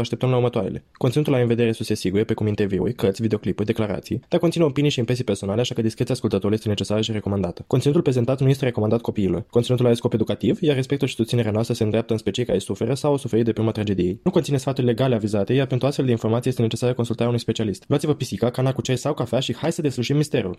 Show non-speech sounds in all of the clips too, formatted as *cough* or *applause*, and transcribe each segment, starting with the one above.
Așteptăm la următoarele. Conținutul la în vedere sus se sigur, precum interviuri, cărți, videoclipuri, declarații, dar conține opinii și impresii personale, așa că discreția ascultătorului este necesară și recomandată. Conținutul prezentat nu este recomandat copiilor. Conținutul are scop educativ, iar respectul și susținerea noastră se îndreaptă în specii care suferă sau au suferit de prima tragedie. Nu conține sfaturi legale avizate, iar pentru astfel de informații este necesară consultarea unui specialist. Luați-vă pisica, cana cu ceai sau cafea și hai să deslușim misterul.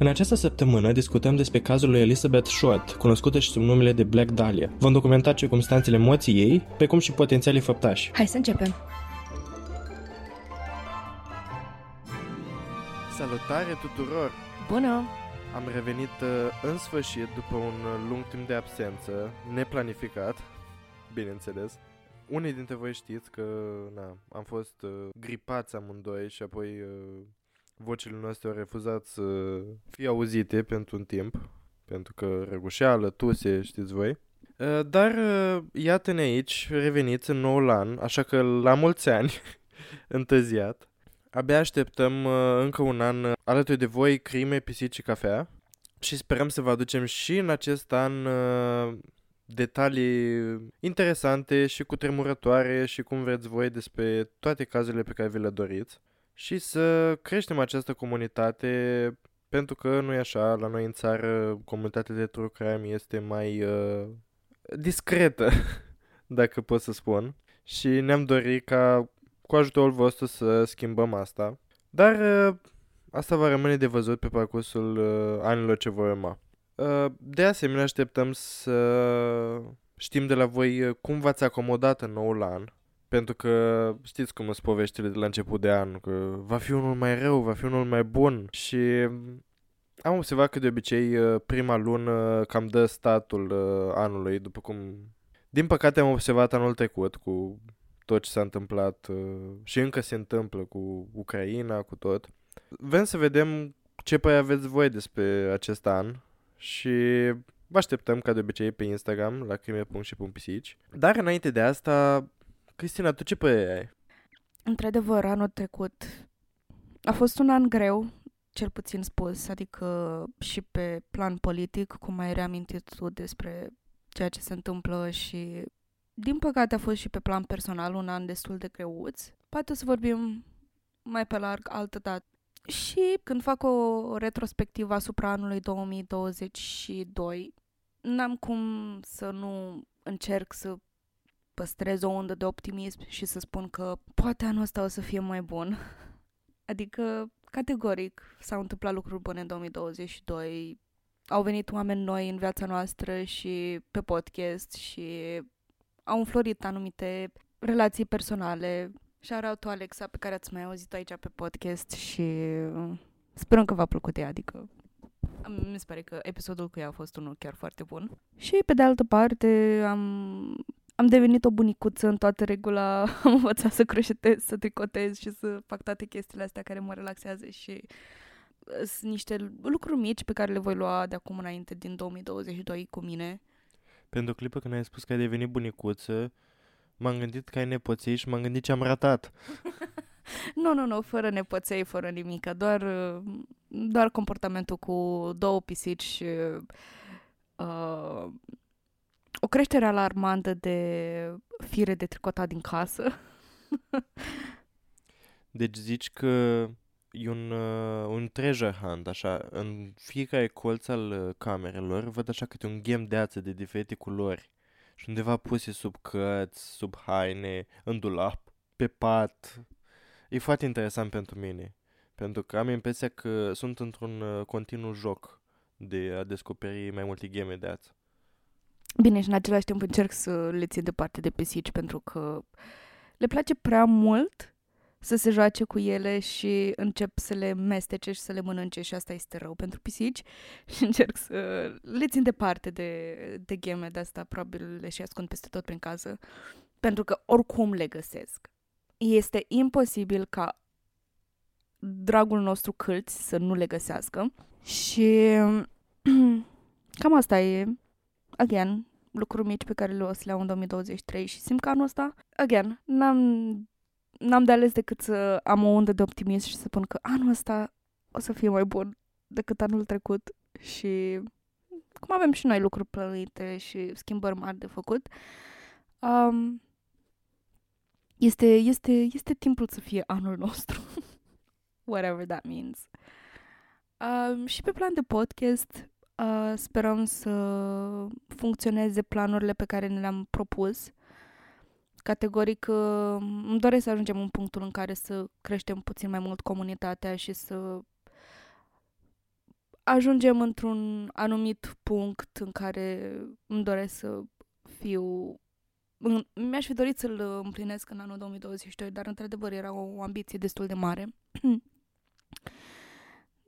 În această săptămână discutăm despre cazul lui Elizabeth Short, cunoscută și sub numele de Black Dahlia. Vom documenta circumstanțele moții ei, precum și potențialii făptași. Hai să începem! Salutare tuturor! Bună! Am revenit uh, în sfârșit după un uh, lung timp de absență, neplanificat, *laughs* bineînțeles. Unii dintre voi știți că na, am fost uh, gripați amândoi și apoi uh, vocile noastre au refuzat să fie auzite pentru un timp, pentru că răgușeală, tuse, știți voi. Uh, Dar uh, iată-ne aici, reveniți în noul an, așa că la mulți ani, *laughs* întârziat. Abia așteptăm uh, încă un an uh, alături de voi crime, pisici și cafea și sperăm să vă aducem și în acest an uh, detalii interesante și cu tremurătoare și cum vreți voi despre toate cazurile pe care vi le doriți și să creștem această comunitate pentru că nu e așa, la noi în țară comunitatea de true crime este mai uh, discretă, *laughs* dacă pot să spun. Și ne-am dorit ca cu ajutorul vostru să schimbăm asta. Dar uh, asta va rămâne de văzut pe parcursul uh, anilor ce vor urma. Uh, de asemenea, așteptăm să știm de la voi uh, cum v-ați acomodat în noul an. Pentru că știți cum sunt poveștile de la început de an, că va fi unul mai rău, va fi unul mai bun și am observat că de obicei uh, prima lună cam dă statul uh, anului, după cum din păcate am observat anul trecut cu tot ce s-a întâmplat uh, și încă se întâmplă cu Ucraina, cu tot. Vrem să vedem ce părere aveți voi despre acest an și vă așteptăm ca de obicei pe Instagram la crime.și.pisici. Dar înainte de asta, Cristina, tu ce părere ai? Într-adevăr, anul trecut a fost un an greu, cel puțin spus, adică și pe plan politic, cum ai reamintit tu despre ceea ce se întâmplă și din păcate a fost și pe plan personal un an destul de greuț. Poate o să vorbim mai pe larg altă dată. Și când fac o retrospectivă asupra anului 2022, n-am cum să nu încerc să păstrez o undă de optimism și să spun că poate anul ăsta o să fie mai bun. *laughs* Adică, categoric, s-au întâmplat lucruri bune în 2022, au venit oameni noi în viața noastră și pe podcast și au înflorit anumite relații personale. Shout tu Alexa pe care ați mai auzit aici pe podcast și sperăm că v-a plăcut ea, adică am- mi se pare că episodul cu ea a fost unul chiar foarte bun. Și pe de altă parte am, am devenit o bunicuță în toată regula, *laughs* am învățat să croșetez, să tricotez și să fac toate chestiile astea care mă relaxează și uh, sunt niște lucruri mici pe care le voi lua de acum înainte din 2022 cu mine. Pentru clipă când ai spus că ai devenit bunicuță, m-am gândit că ai nepoței și m-am gândit ce am ratat. *laughs* Nu, nu, nu, fără nepăței, fără nimic, doar, uh, doar comportamentul cu două pisici și uh, o creștere alarmantă de fire de tricotat din casă. Deci zici că e un, uh, un treasure hunt, așa, în fiecare colț al uh, camerelor văd așa câte un ghem de ață de diferite culori și undeva puse sub căți, sub haine, în dulap, pe pat. E foarte interesant pentru mine, pentru că am impresia că sunt într-un uh, continuu joc de a descoperi mai multe gheme de ață. Bine, și în același timp încerc să le țin departe de pisici pentru că le place prea mult să se joace cu ele și încep să le mestece și să le mănânce și asta este rău pentru pisici. *laughs* Și încerc să le țin departe de, de gheme de asta, probabil le și ascund peste tot prin casă, pentru că oricum le găsesc. Este imposibil ca dragul nostru câlț să nu le găsească. Și *clears throat* cam asta e, again, lucruri mici pe care le o să le iau în 2023 și simt că anul ăsta, again, n-am n-am de ales decât să am o undă de optimism și să spun că anul ăsta o să fie mai bun decât anul trecut și cum avem și noi lucruri plănuite și schimbări mari de făcut, um, este, este, este timpul să fie anul nostru. *laughs* Whatever that means. Um, și pe plan de podcast, uh, sperăm să funcționeze planurile pe care ne le-am propus categoric uh, îmi doresc să ajungem în punctul în care să creștem puțin mai mult comunitatea și să ajungem într-un anumit punct în care îmi doresc să fiu mi-aș fi dorit să-l împlinesc în anul 2022, dar într-adevăr era o ambiție destul de mare. *clears throat*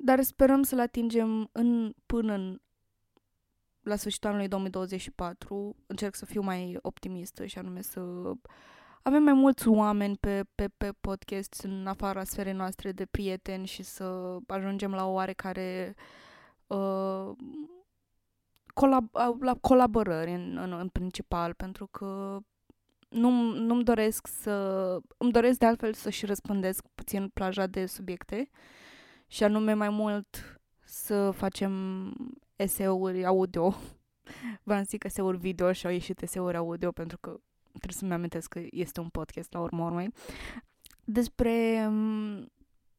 dar sperăm să-l atingem în, până în la sfârșitul anului 2024 încerc să fiu mai optimistă și anume să avem mai mulți oameni pe, pe, pe podcast în afara sferei noastre de prieteni și să ajungem la o oarecare uh, colab- la colaborări în, în, în principal, pentru că nu, nu-mi doresc să... Îmi doresc de altfel să și răspândesc puțin plaja de subiecte și anume mai mult să facem eseuri audio. *laughs* V-am zis că eseuri video și au ieșit eseuri audio pentru că trebuie să-mi amintesc că este un podcast la urmă urmei. Despre mm,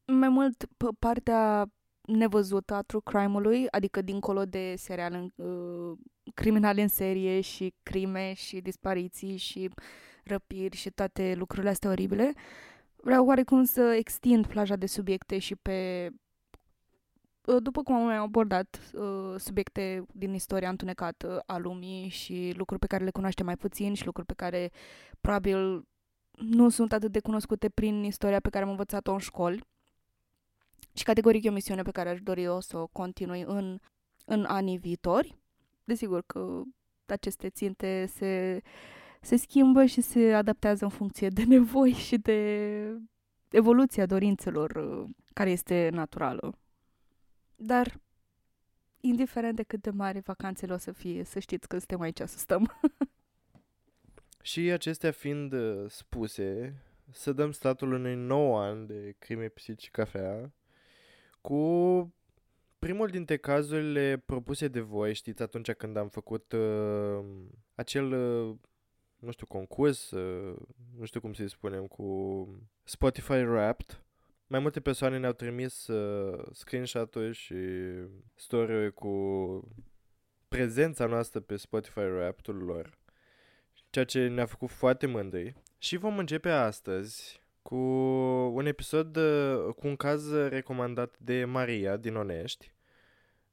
mai mult partea nevăzută a true crime-ului, adică dincolo de serial în, uh, criminale în serie și crime și dispariții și răpiri și toate lucrurile astea oribile. Vreau oarecum să extind plaja de subiecte și pe Uh, după cum am mai abordat uh, subiecte din istoria întunecată a lumii și lucruri pe care le cunoaștem mai puțin și lucruri pe care probabil nu sunt atât de cunoscute prin istoria pe care am învățat-o în școli. Și categoric e o misiune pe care aș dori eu să o continui în, în anii viitori. Desigur că aceste ținte se, se schimbă și se adaptează în funcție de *laughs* nevoi și de evoluția dorințelor uh, care este naturală. Dar, indiferent de cât de mare vacanțele o să fie, să știți că suntem aici să stăm. *laughs* și acestea fiind uh, spuse, să dăm statul unui nou an de crime psihici cafea cu primul dintre cazurile propuse de voi, știți, atunci când am făcut uh, acel, uh, nu știu, concurs, uh, nu știu cum să-i spunem, cu Spotify Wrapped, mai multe persoane ne-au trimis uh, screenshot-uri și story cu prezența noastră pe Spotify Wrapped-ul lor, ceea ce ne-a făcut foarte mândri. Și vom începe astăzi cu un episod, uh, cu un caz recomandat de Maria din Onești,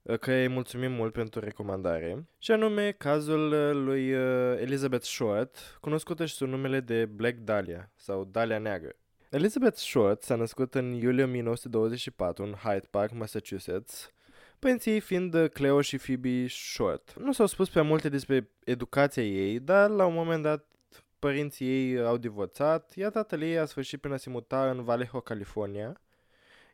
uh, că îi mulțumim mult pentru recomandare, și anume cazul uh, lui Elizabeth Short, cunoscută și sub numele de Black Dahlia sau Dahlia Neagră. Elizabeth Short s-a născut în iulie 1924 în Hyde Park, Massachusetts, părinții ei fiind Cleo și Phoebe Short. Nu s-au spus prea multe despre educația ei, dar la un moment dat părinții ei au divorțat, iar tatăl ei a sfârșit prin a se muta în Vallejo, California,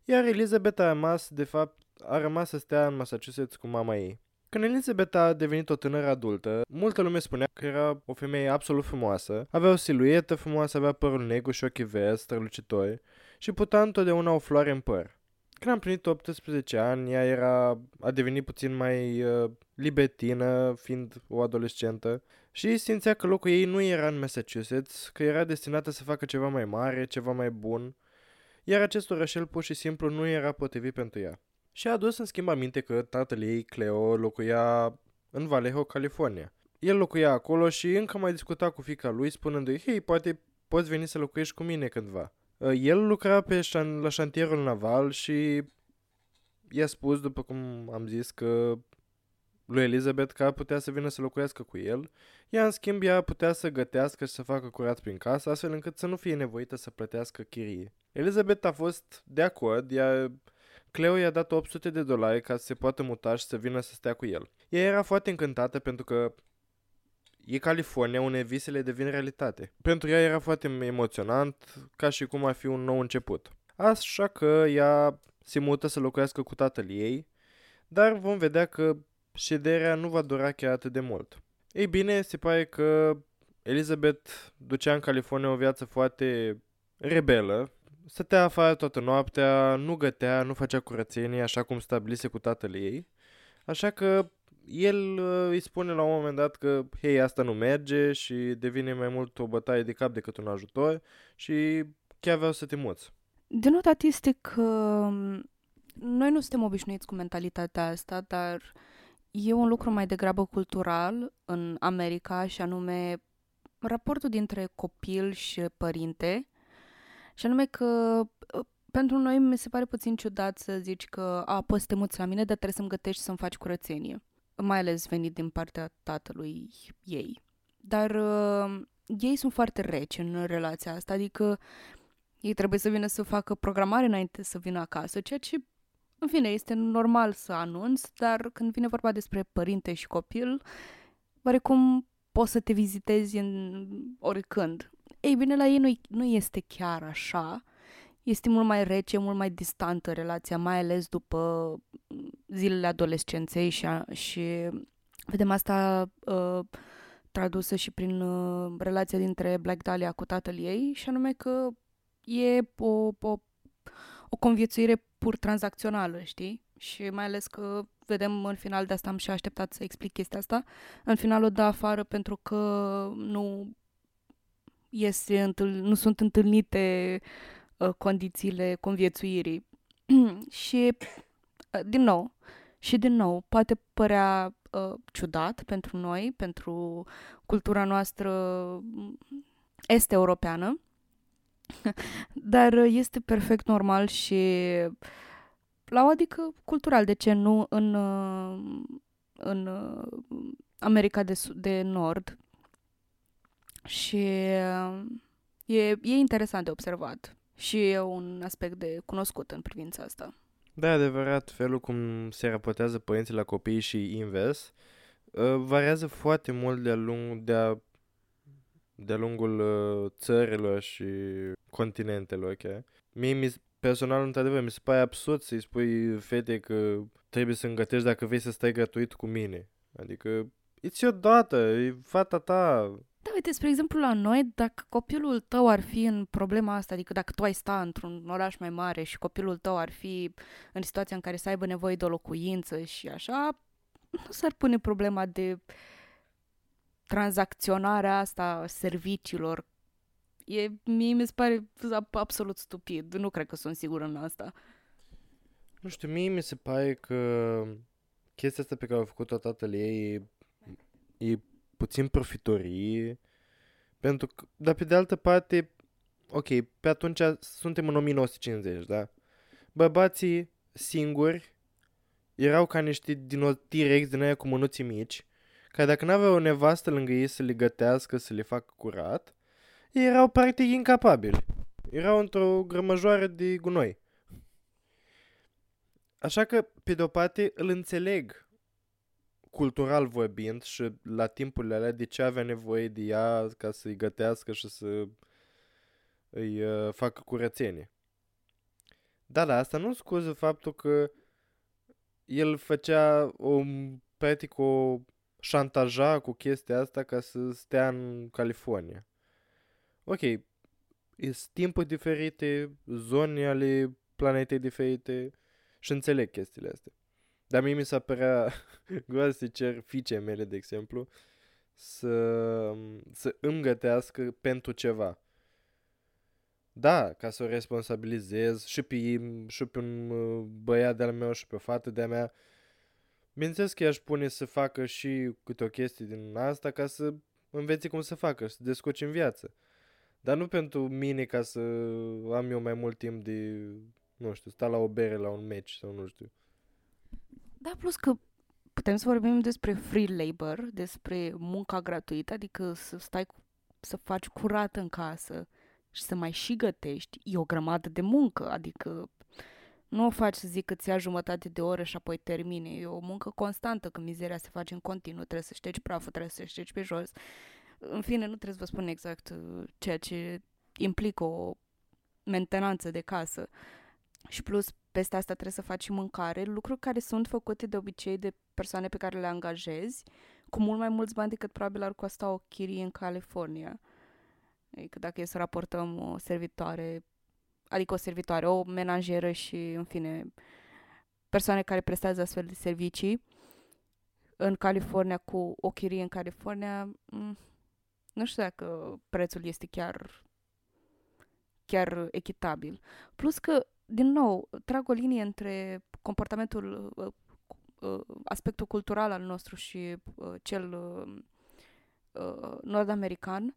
iar Elizabeth a rămas, de fapt, a rămas să stea în Massachusetts cu mama ei. Când Elizabeth a devenit o tânără adultă, multă lume spunea că era o femeie absolut frumoasă, avea o siluetă frumoasă, avea părul negru și ochii verzi, strălucitori și putea întotdeauna o floare în păr. Când am plinit 18 ani, ea era, a devenit puțin mai uh, libertină, fiind o adolescentă, și simțea că locul ei nu era în Massachusetts, că era destinată să facă ceva mai mare, ceva mai bun, iar acest orășel pur și simplu nu era potrivit pentru ea. Și a adus în schimb aminte că tatăl ei, Cleo, locuia în Vallejo, California. El locuia acolo și încă mai discuta cu fica lui spunându-i, hei, poate poți veni să locuiești cu mine cândva. Uh, el lucra pe șan- la șantierul naval și i-a spus, după cum am zis, că lui Elizabeth că putea să vină să locuiască cu el. Ea, în schimb, ea putea să gătească și să facă curat prin casă, astfel încât să nu fie nevoită să plătească chirie. Elizabeth a fost de acord, ea Cleo i-a dat 800 de dolari ca să se poată muta și să vină să stea cu el. Ea era foarte încântată pentru că e California unde visele devin realitate. Pentru ea era foarte emoționant, ca și cum ar fi un nou început. Așa că ea se mută să locuiască cu tatăl ei, dar vom vedea că șederea nu va dura chiar atât de mult. Ei bine, se pare că Elizabeth ducea în California o viață foarte rebelă, stătea afară toată noaptea, nu gătea, nu făcea curățenie așa cum stabilise cu tatăl ei, așa că el uh, îi spune la un moment dat că, hei, asta nu merge și devine mai mult o bătaie de cap decât un ajutor și chiar vreau să te muți. De notat este că noi nu suntem obișnuiți cu mentalitatea asta, dar e un lucru mai degrabă cultural în America și anume raportul dintre copil și părinte și anume că ă, pentru noi mi se pare puțin ciudat să zici că a, poți să te muți la mine, dar trebuie să-mi gătești să-mi faci curățenie. Mai ales venit din partea tatălui ei. Dar uh, ei sunt foarte reci în relația asta, adică ei trebuie să vină să facă programare înainte să vină acasă, ceea ce, în fine, este normal să anunț, dar când vine vorba despre părinte și copil, oarecum poți să te vizitezi în oricând. Ei bine, la ei nu, nu este chiar așa. Este mult mai rece, mult mai distantă relația, mai ales după zilele adolescenței și, a, și vedem asta uh, tradusă și prin uh, relația dintre Black Dahlia cu tatăl ei și anume că e o, o, o conviețuire pur tranzacțională, știi? Și mai ales că vedem în final, de asta am și așteptat să explic chestia asta, în final o dă afară pentru că nu este nu sunt întâlnite uh, condițiile conviețuirii. *clears throat* și, uh, din nou, și din nou, poate părea uh, ciudat pentru noi, pentru cultura noastră mm, este-europeană, *laughs* dar este perfect normal și la o adică cultural, de ce nu, în, uh, în uh, America de, de Nord, și uh, e, e interesant de observat și e un aspect de cunoscut în privința asta. Da, adevărat, felul cum se raportează părinții la copii și invers uh, variază foarte mult de-a, lung, de-a, de-a lungul uh, țărilor și continentelor, ok? Mie, mi, personal, într-adevăr, mi se pare absurd să-i spui fete că trebuie să îngătești dacă vrei să stai gratuit cu mine. Adică, it's your daughter, e fata ta, da, uite, spre exemplu, la noi, dacă copilul tău ar fi în problema asta, adică dacă tu ai sta într-un oraș mai mare și copilul tău ar fi în situația în care să aibă nevoie de o locuință și așa, nu s-ar pune problema de tranzacționarea asta serviciilor. E, mie mi se pare absolut stupid. Nu cred că sunt sigur în asta. Nu știu, mie mi se pare că chestia asta pe care a făcut-o tatăl ei e, e puțin profitorie, pentru că, dar pe de altă parte, ok, pe atunci suntem în 1950, da? Bărbații singuri erau ca niște dinotirex din aia cu mânuții mici, care dacă n-aveau o nevastă lângă ei să le gătească, să le facă curat, ei erau practic incapabili. Erau într-o grămăjoară de gunoi. Așa că, pe de-o parte, îl înțeleg cultural vorbind și la timpurile alea de ce avea nevoie de ea ca să-i gătească și să îi uh, facă curățenie. Da, da, asta nu scuză faptul că el făcea o, practic o șantaja cu chestia asta ca să stea în California. Ok, sunt timpuri diferite, zone ale planetei diferite și înțeleg chestiile astea. Dar mie mi s-a părea *laughs* groază să cer fiicei mele, de exemplu, să, să îmi gătească pentru ceva. Da, ca să o responsabilizez și pe, și pe un uh, băiat de-al meu și pe o fată de-a mea. Bineînțeles că i-aș pune să facă și câte o chestie din asta ca să învețe cum să facă, să descoci în viață. Dar nu pentru mine ca să am eu mai mult timp de, nu știu, sta la o bere la un meci sau nu știu. Da, plus că Putem să vorbim despre free labor, despre munca gratuită, adică să stai, să faci curat în casă și să mai și gătești. E o grămadă de muncă, adică nu o faci să zic că ți ia jumătate de oră și apoi termine. E o muncă constantă, că mizeria se face în continuu, trebuie să ștergi praful, trebuie să ștergi pe jos. În fine, nu trebuie să vă spun exact uh, ceea ce implică o mentenanță de casă. Și plus, peste asta trebuie să faci și mâncare, lucruri care sunt făcute de obicei de persoane pe care le angajezi, cu mult mai mulți bani decât probabil ar costa o chirie în California. Adică dacă e să raportăm o servitoare, adică o servitoare, o menajeră și, în fine, persoane care prestează astfel de servicii în California cu o chirie în California, mm, nu știu dacă prețul este chiar chiar echitabil. Plus că, din nou, trag o linie între comportamentul, uh, uh, aspectul cultural al nostru și uh, cel nord-american.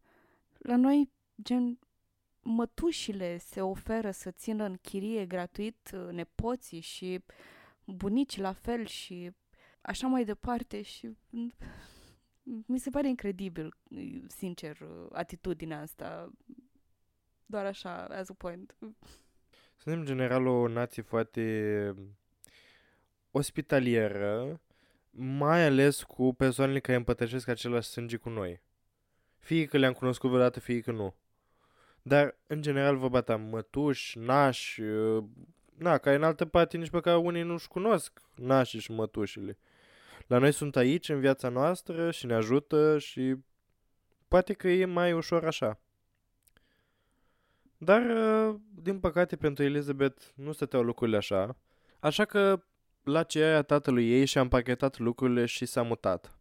La noi, gen, mătușile se oferă să țină în chirie gratuit nepoții și bunici la fel și așa mai departe și mi se pare incredibil, sincer, atitudinea asta doar așa, as a point. Suntem în general o nație foarte ospitalieră, mai ales cu persoanele care împătășesc același sânge cu noi. Fie că le-am cunoscut vreodată, fie că nu. Dar, în general, vorba ta, mătuși, nași, na, care în altă parte nici pe care unii nu-și cunosc nașii și mătușile. La noi sunt aici, în viața noastră și ne ajută și poate că e mai ușor așa. Dar, uh, din păcate, pentru Elizabeth nu stăteau lucrurile așa, așa că la cererea tatălui ei și-a împachetat lucrurile și s-a mutat.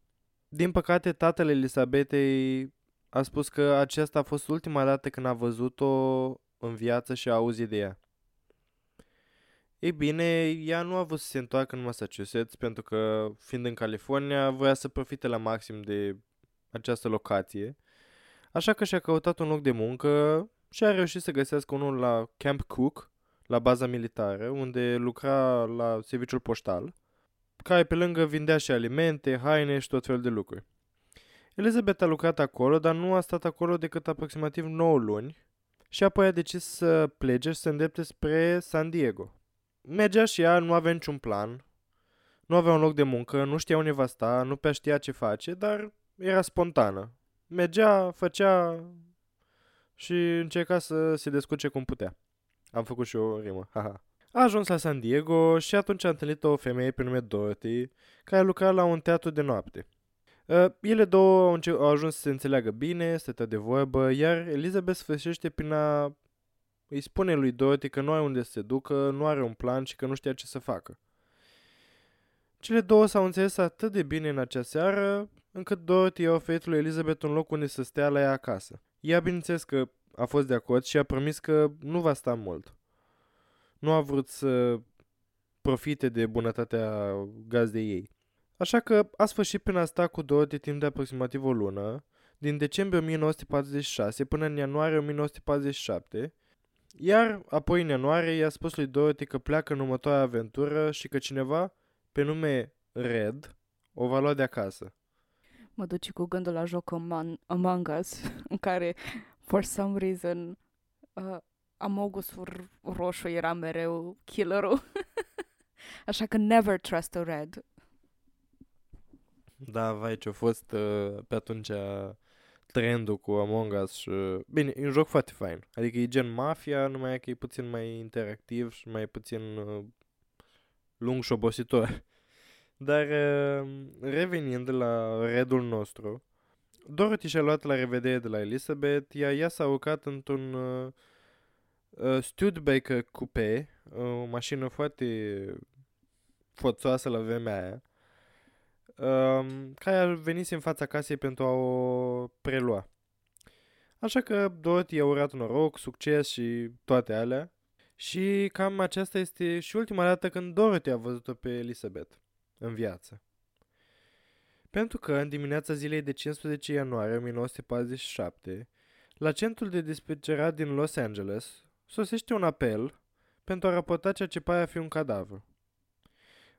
Din păcate, tatăl Elisabetei a spus că aceasta a fost ultima dată când a văzut-o în viață și a auzit de ea. Ei bine, ea nu a vrut să se întoarcă în Massachusetts pentru că, fiind în California, voia să profite la maxim de această locație, așa că și-a căutat un loc de muncă și a reușit să găsească unul la Camp Cook, la baza militară, unde lucra la serviciul poștal, care pe lângă vindea și alimente, haine și tot felul de lucruri. Elizabeth a lucrat acolo, dar nu a stat acolo decât aproximativ 9 luni și apoi a decis să plece și să îndrepte spre San Diego. Mergea și ea, nu avea niciun plan, nu avea un loc de muncă, nu știa unde va sta, nu prea știa ce face, dar era spontană. Mergea, făcea și încerca să se descurce cum putea. Am făcut și o rimă, haha. A ajuns la San Diego și atunci a întâlnit o femeie pe nume Dorothy, care lucra la un teatru de noapte. Uh, ele două au, au ajuns să se înțeleagă bine, stătea de vorbă, iar Elizabeth sfârșește prin a îi spune lui Dorothy că nu are unde să se ducă, nu are un plan și că nu știa ce să facă. Cele două s-au înțeles atât de bine în acea seară, încât Dorothy a oferit lui Elizabeth un loc unde să stea la ea acasă. Ea, bineînțeles că a fost de acord și a promis că nu va sta mult. Nu a vrut să profite de bunătatea gazdei ei. Așa că a sfârșit prin a sta cu Dorothy timp de aproximativ o lună, din decembrie 1946 până în ianuarie 1947, iar apoi în ianuarie i-a spus lui Dorothy că pleacă în următoarea aventură și că cineva, pe nume Red, o va lua de acasă mă duce cu gândul la jocul Among, Among Us, *laughs* în care, for some reason, uh, Amogusul roșu era mereu killerul. *laughs* Așa că never trust a red. Da, vai, ce-a fost uh, pe atunci trendul cu Among Us și... Bine, e un joc foarte fain. Adică e gen Mafia, numai că e puțin mai interactiv și mai puțin uh, lung și obositor. Dar ehm, revenind la redul nostru, Dorothy și-a luat la revedere de la Elizabeth, iar ea s-a urcat într-un uh, uh, Studebaker Coupe, o mașină foarte foțoasă la vremea aia, um, care a venit în fața casei pentru a o prelua. Așa că Dorothy a urat noroc, succes și toate alea. Și cam aceasta este și ultima dată când Dorothy a văzut-o pe Elizabeth în viață. Pentru că, în dimineața zilei de 15 ianuarie 1947, la centrul de dispecerat din Los Angeles, sosește un apel pentru a raporta ceea ce pare a fi un cadavru.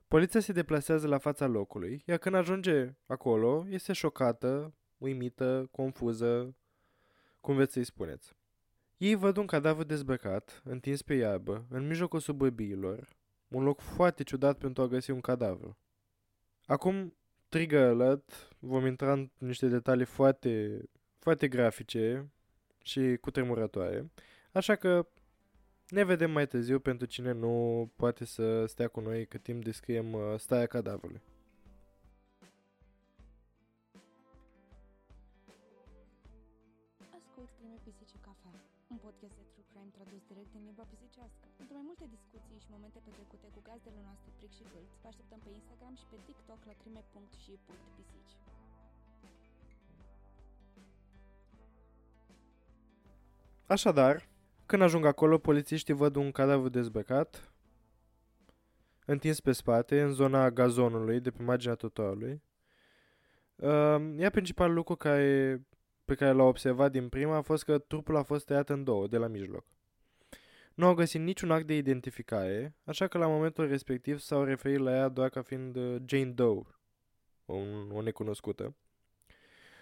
Poliția se deplasează la fața locului, iar când ajunge acolo, este șocată, uimită, confuză, cum veți să-i spuneți. Ei văd un cadavru dezbrăcat, întins pe iarbă, în mijlocul suburbiilor, un loc foarte ciudat pentru a găsi un cadavru. Acum, trigger alert, vom intra în niște detalii foarte, foarte grafice și cutremurătoare, așa că ne vedem mai târziu pentru cine nu poate să stea cu noi cât timp descriem uh, starea cadavrului. Momente petrecute cu gazdele noastre Pric și Câlți, vă așteptăm pe Instagram și pe TikTok la crime.și.pisici. Așadar, când ajung acolo, polițiștii văd un cadavru dezbrăcat, întins pe spate, în zona gazonului, de pe marginea trotuarului. Uh, iar principalul lucru care, pe care l-au observat din prima a fost că trupul a fost tăiat în două, de la mijloc. Nu au găsit niciun act de identificare, așa că la momentul respectiv s-au referit la ea doar ca fiind uh, Jane Doe, o, o necunoscută.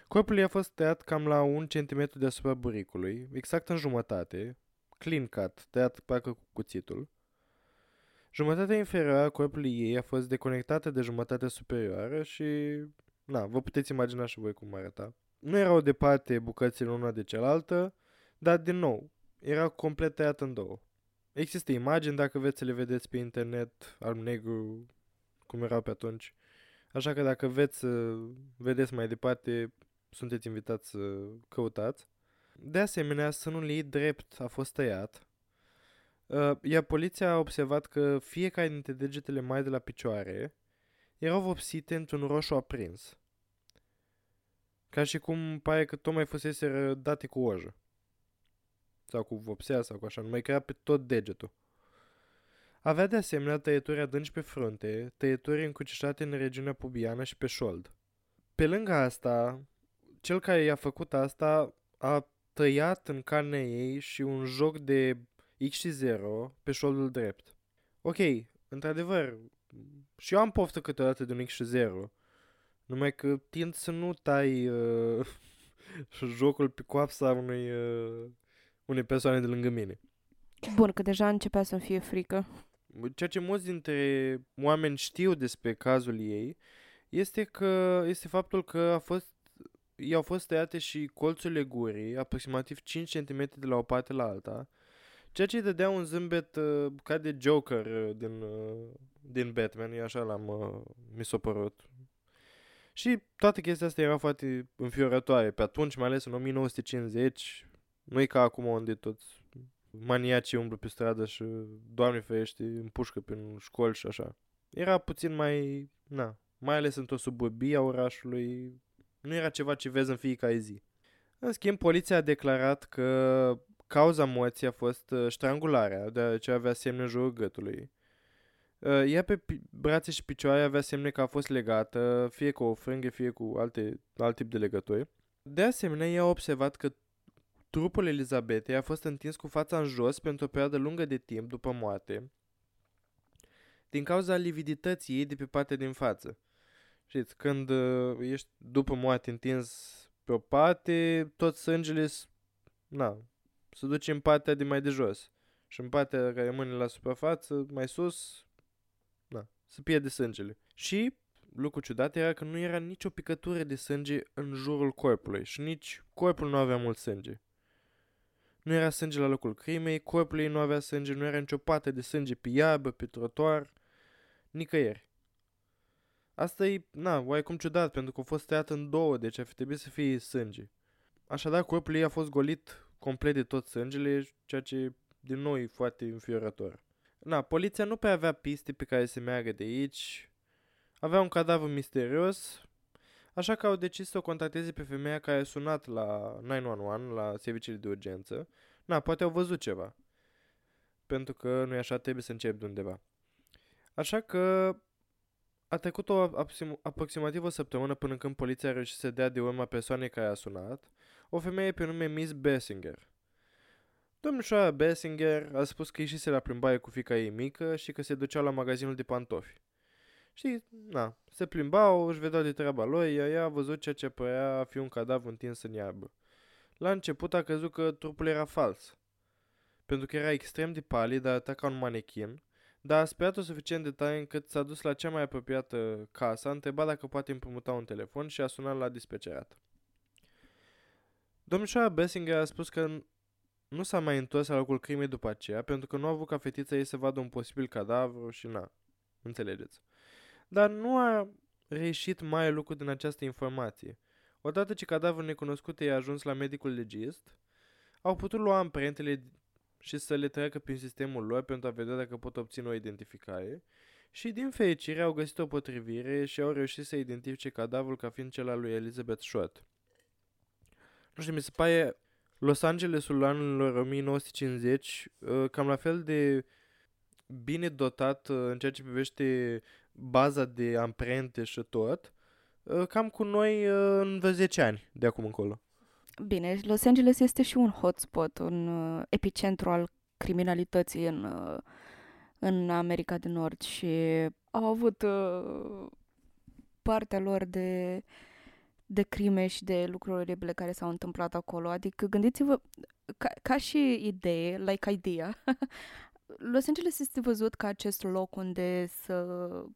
Corpul ei a fost tăiat cam la un centimetru deasupra buricului, exact în jumătate, clean cut, tăiat parcă cu cuțitul. Jumătatea inferioară a corpului ei a fost deconectată de jumătatea superioară și... Na, vă puteți imagina și voi cum arăta. Nu erau departe bucățile una de cealaltă, dar din nou, era complet tăiat în două. Există imagini dacă veți să le vedeți pe internet, alb-negru, cum erau pe atunci. Așa că dacă veți să vedeți mai departe, sunteți invitați să căutați. De asemenea, sânul ei drept a fost tăiat, uh, iar poliția a observat că fiecare dintre degetele mai de la picioare erau vopsite într-un roșu aprins. Ca și cum pare că tocmai fusese date cu ojă. Sau cu vopsea sau cu așa, numai că era pe tot degetul. Avea de asemenea tăieturi adânci pe frunte, tăieturi încrucișate în regiunea pubiană și pe șold. Pe lângă asta, cel care i-a făcut asta a tăiat în carnea ei și un joc de X și 0 pe șoldul drept. Ok, într-adevăr, și eu am poftă câteodată de un X și 0, numai că tind să nu tai uh, *laughs* jocul pe coapsa unui, uh, unei persoane de lângă mine. Bun, că deja începea să-mi fie frică. Ceea ce mulți dintre oameni știu despre cazul ei este că este faptul că a fost i-au fost tăiate și colțurile gurii, aproximativ 5 cm de la o parte la alta, ceea ce îi dădea un zâmbet uh, ca de Joker uh, din, uh, din Batman, e așa l-am, uh, mi s-a părut. Și toate chestia asta era foarte înfiorătoare. Pe atunci, mai ales în 1950, nu e ca acum unde toți maniacii umblă pe stradă și, doamne ferește, împușcă prin școli și așa. Era puțin mai, na, mai ales într-o suburbie a orașului, nu era ceva ce vezi în fiecare zi. În schimb, poliția a declarat că cauza morții a fost uh, strangularea, deoarece avea semne în jurul gâtului. Uh, ea pe brațe și picioare avea semne că a fost legată, fie cu o frânghe, fie cu alte, alt tip de legături. De asemenea, ea a observat că trupul Elizabetei a fost întins cu fața în jos pentru o perioadă lungă de timp după moarte, din cauza lividității ei de pe partea din față. Știți, când uh, ești după moarte întins pe o parte, tot sângele na, se duce în partea de mai de jos. Și în partea care rămâne la suprafață, mai sus, na, se pierde sângele. Și lucru ciudat era că nu era nicio picătură de sânge în jurul corpului și nici corpul nu avea mult sânge. Nu era sânge la locul crimei, corpul ei nu avea sânge, nu era nicio pată de sânge pe iarbă, pe trotuar, nicăieri. Asta e, na, oarecum ciudat, pentru că a fost tăiat în două, deci ar fi trebuit să fie sânge. Așadar, corpul ei a fost golit complet de tot sângele, ceea ce, din nou, e foarte înfiorător. Na, poliția nu prea avea piste pe care să meargă de aici, avea un cadavru misterios, așa că au decis să o contacteze pe femeia care a sunat la 911, la serviciile de urgență. Na, poate au văzut ceva. Pentru că nu e așa, trebuie să încep de undeva. Așa că a trecut o aproximativ o săptămână până când poliția a reușit să dea de urma persoanei care a sunat, o femeie pe nume Miss Bessinger. Domnișoara Bessinger a spus că ieșise la plimbare cu fica ei mică și că se ducea la magazinul de pantofi. Și, na, se plimbau, își vedeau de treaba lui, iar ea a văzut ceea ce părea a fi un cadavru întins în iarbă. La început a crezut că trupul era fals, pentru că era extrem de palid, arăta ca un manechin, dar a speriat-o suficient de tare încât s-a dus la cea mai apropiată casă, a întrebat dacă poate împrumuta un telefon și a sunat la dispecerat. Domnișoara Bessinger a spus că nu s-a mai întors la locul crimei după aceea, pentru că nu a avut ca fetița ei să vadă un posibil cadavru și na, înțelegeți. Dar nu a reieșit mai lucru din această informație. Odată ce cadavrul necunoscut i-a ajuns la medicul legist, au putut lua amprentele și să le treacă prin sistemul lor pentru a vedea dacă pot obține o identificare și din fericire au găsit o potrivire și au reușit să identifice cadavrul ca fiind cel al lui Elizabeth Short. Nu știu, mi se pare Los Angelesul anilor 1950 uh, cam la fel de bine dotat uh, în ceea ce privește baza de amprente și tot, uh, cam cu noi în vreo 10 ani de acum încolo. Bine, Los Angeles este și un hotspot, un epicentru al criminalității în, în America de Nord și au avut partea lor de de crime și de lucruri oribile care s-au întâmplat acolo. Adică gândiți-vă, ca, ca și idee, like idea, *laughs* Los Angeles este văzut ca acest loc unde să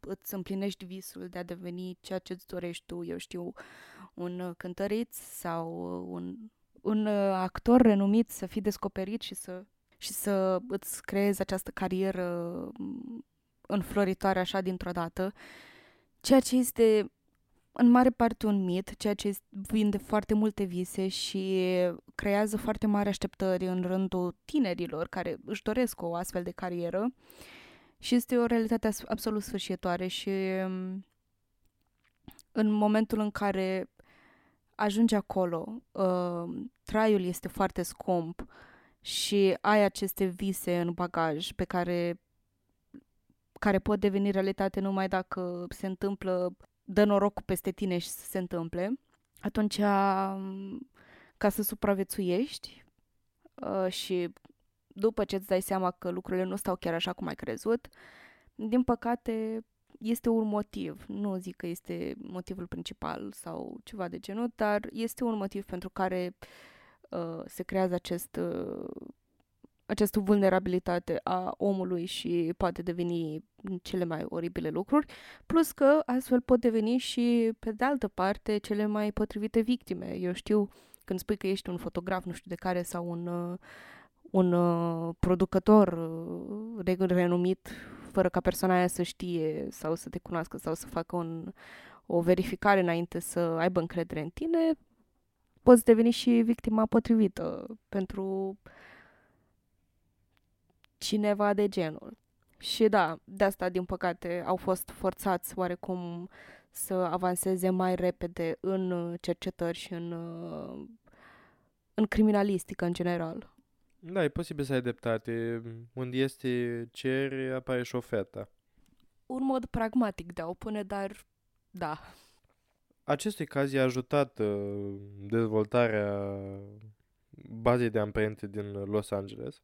îți împlinești visul de a deveni ceea ce îți dorești tu, eu știu, un cântăreț sau un, un actor renumit să fii descoperit și să, și să îți creezi această carieră înfloritoare așa dintr-o dată, ceea ce este în mare parte un mit, ceea ce vinde foarte multe vise și creează foarte mari așteptări în rândul tinerilor care își doresc o astfel de carieră și este o realitate absolut sfârșitoare și mm, în momentul în care ajungi acolo, uh, traiul este foarte scump și ai aceste vise în bagaj pe care care pot deveni realitate numai dacă se întâmplă dă noroc peste tine și să se întâmple, atunci ca să supraviețuiești uh, și după ce îți dai seama că lucrurile nu stau chiar așa cum ai crezut, din păcate este un motiv. Nu zic că este motivul principal sau ceva de genul, dar este un motiv pentru care uh, se creează acest uh, această vulnerabilitate a omului și poate deveni cele mai oribile lucruri, plus că astfel pot deveni și, pe de altă parte, cele mai potrivite victime. Eu știu, când spui că ești un fotograf, nu știu de care, sau un, uh, un uh, producător uh, renumit, fără ca persoana aia să știe sau să te cunoască sau să facă un, o verificare înainte să aibă încredere în tine, poți deveni și victima potrivită pentru uh, cineva de genul. Și da, de asta, din păcate, au fost forțați oarecum să avanseze mai repede în cercetări și în, în criminalistică în general. Da, e posibil să ai dreptate. Unde este cer, apare și oferta. Un mod pragmatic de a opune, dar da. Acestui caz i-a ajutat uh, dezvoltarea bazei de amprente din Los Angeles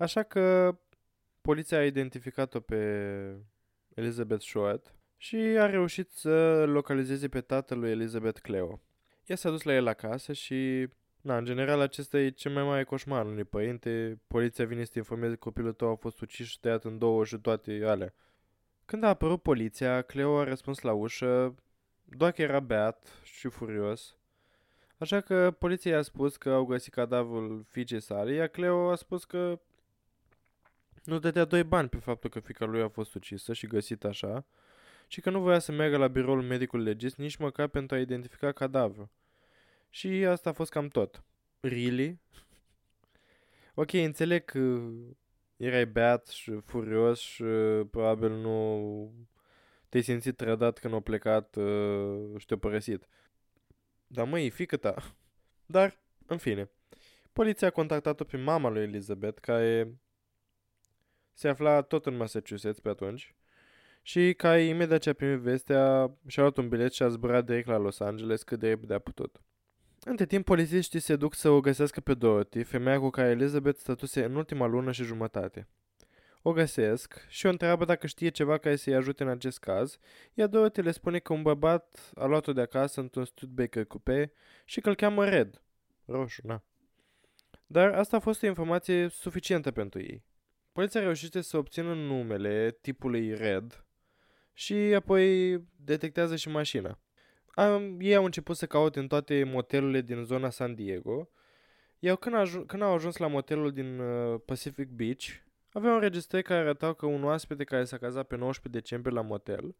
Așa că poliția a identificat-o pe Elizabeth Short și a reușit să localizeze pe tatăl lui Elizabeth Cleo. Ea s-a dus la el acasă și, na, în general, acesta e cel mai mare coșmar unui părinte. Poliția vine să te informeze că copilul tău a fost ucis și tăiat în două și toate alea. Când a apărut poliția, Cleo a răspuns la ușă, doar că era beat și furios. Așa că poliția i-a spus că au găsit cadavrul fiicei sale, iar Cleo a spus că nu dădea doi bani pe faptul că fica lui a fost ucisă și găsită așa și că nu voia să meargă la biroul medicului legist nici măcar pentru a identifica cadavru. Și asta a fost cam tot. Really? ok, înțeleg că erai beat și furios și probabil nu te-ai simțit trădat când a plecat uh, și te-a părăsit. Dar măi, fică ta. Dar, în fine, poliția a contactat-o pe mama lui Elizabeth, care se afla tot în Massachusetts pe atunci și ca imediat ce a primit vestea, și-a luat un bilet și a zburat direct la Los Angeles cât de repede a putut. Între timp, polițiștii se duc să o găsească pe Dorothy, femeia cu care Elizabeth stătuse în ultima lună și jumătate. o găsesc și o întreabă dacă știe ceva care să-i ajute în acest caz, iar Dorothy le spune că un bărbat a luat-o de acasă într-un Studebaker coupe și că îl cheamă Red. Roșu, na. Dar asta a fost o informație suficientă pentru ei. Poliția reușește să obțină numele tipului Red și apoi detectează și mașina. Am, ei au început să caute în toate motelurile din zona San Diego, iar când, aj- când au ajuns la motelul din uh, Pacific Beach, aveau înregistrări care arătau că un oaspete care s-a cazat pe 19 decembrie la motel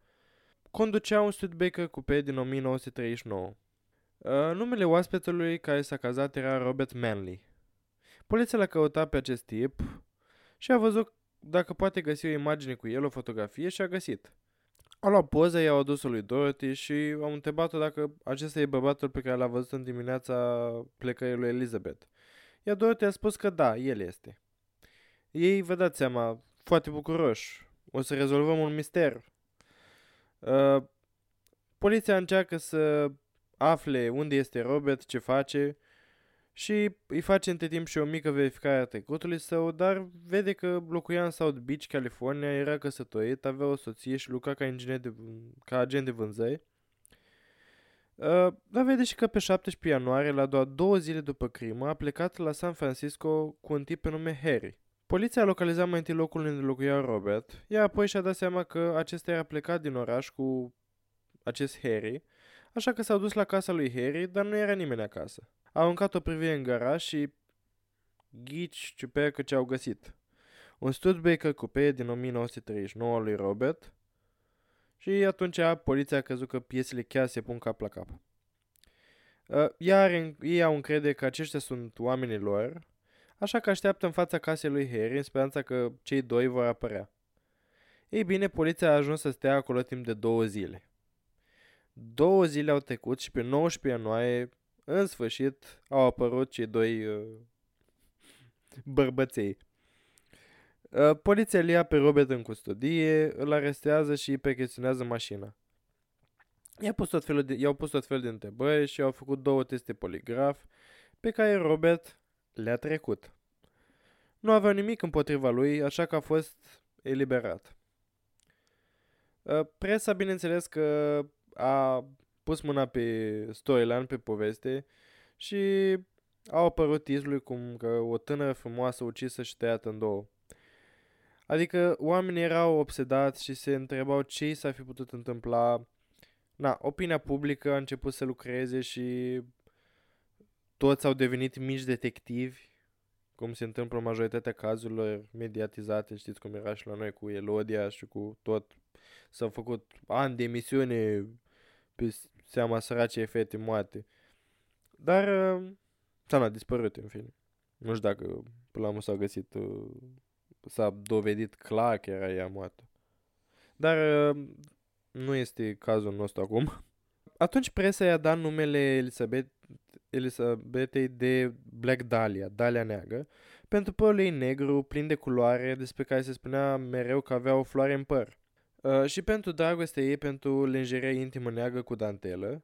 conducea un Studebaker Coupe din 1939. Uh, numele oaspetelui care s-a cazat era Robert Manley. Poliția l-a căutat pe acest tip și a văzut dacă poate găsi o imagine cu el, o fotografie și a găsit. A luat poze, i-au adus-o lui Dorothy și au întrebat-o dacă acesta e bărbatul pe care l-a văzut în dimineața plecării lui Elizabeth. Iar Dorothy a spus că da, el este. Ei, vă dați seama, foarte bucuroși. O să rezolvăm un mister. Uh, poliția încearcă să afle unde este Robert, ce face și îi face între timp și o mică verificare a trecutului său, dar vede că locuia în South Beach, California, era căsătorit, avea o soție și lucra ca, inginer de, ca agent de vânzări. Uh, dar vede și că pe 17 ianuarie, la doar două zile după crimă, a plecat la San Francisco cu un tip pe nume Harry. Poliția a localizat mai întâi locul unde locuia Robert, iar apoi și-a dat seama că acesta era plecat din oraș cu acest Harry, așa că s-au dus la casa lui Harry, dar nu era nimeni acasă. Au aruncat o privire în garaj și ghici ciupercă ce au găsit. Un Studebaker coupe din 1939 lui Robert și atunci poliția a crezut că piesele chiar se pun cap la cap. Uh, iar ei au încredere că aceștia sunt oamenii lor, așa că așteaptă în fața casei lui Harry în speranța că cei doi vor apărea. Ei bine, poliția a ajuns să stea acolo timp de două zile. Două zile au trecut și pe 19 ianuarie în sfârșit au apărut cei doi uh, bărbăței. Uh, poliția îl ia pe Robert în custodie, îl arestează și îi percheționează mașina. I-au pus, tot felul de, i-au pus tot felul de întrebări și au făcut două teste poligraf pe care Robert le-a trecut. Nu aveau nimic împotriva lui, așa că a fost eliberat. Uh, presa, bineînțeles că a pus mâna pe storyline, pe poveste și au apărut titluri cum că o tânără frumoasă ucisă și tăiată în două. Adică oamenii erau obsedați și se întrebau ce s-ar fi putut întâmpla. Na, opinia publică a început să lucreze și toți au devenit mici detectivi, cum se întâmplă în majoritatea cazurilor mediatizate, știți cum era și la noi cu Elodia și cu tot. S-au făcut ani de emisiune pe seama săracei fete moarte. Dar uh, s-a dispărut în film. Nu știu dacă până la urmă s-a găsit, uh, s-a dovedit clar că era ea moartă. Dar uh, nu este cazul nostru acum. *laughs* Atunci presa i-a dat numele Elisabeth, Elisabetei de Black Dahlia, Dahlia neagră, pentru părul ei negru, plin de culoare, despre care se spunea mereu că avea o floare în păr. Uh, și pentru dragostea ei pentru lingeria intimă neagră cu dantelă,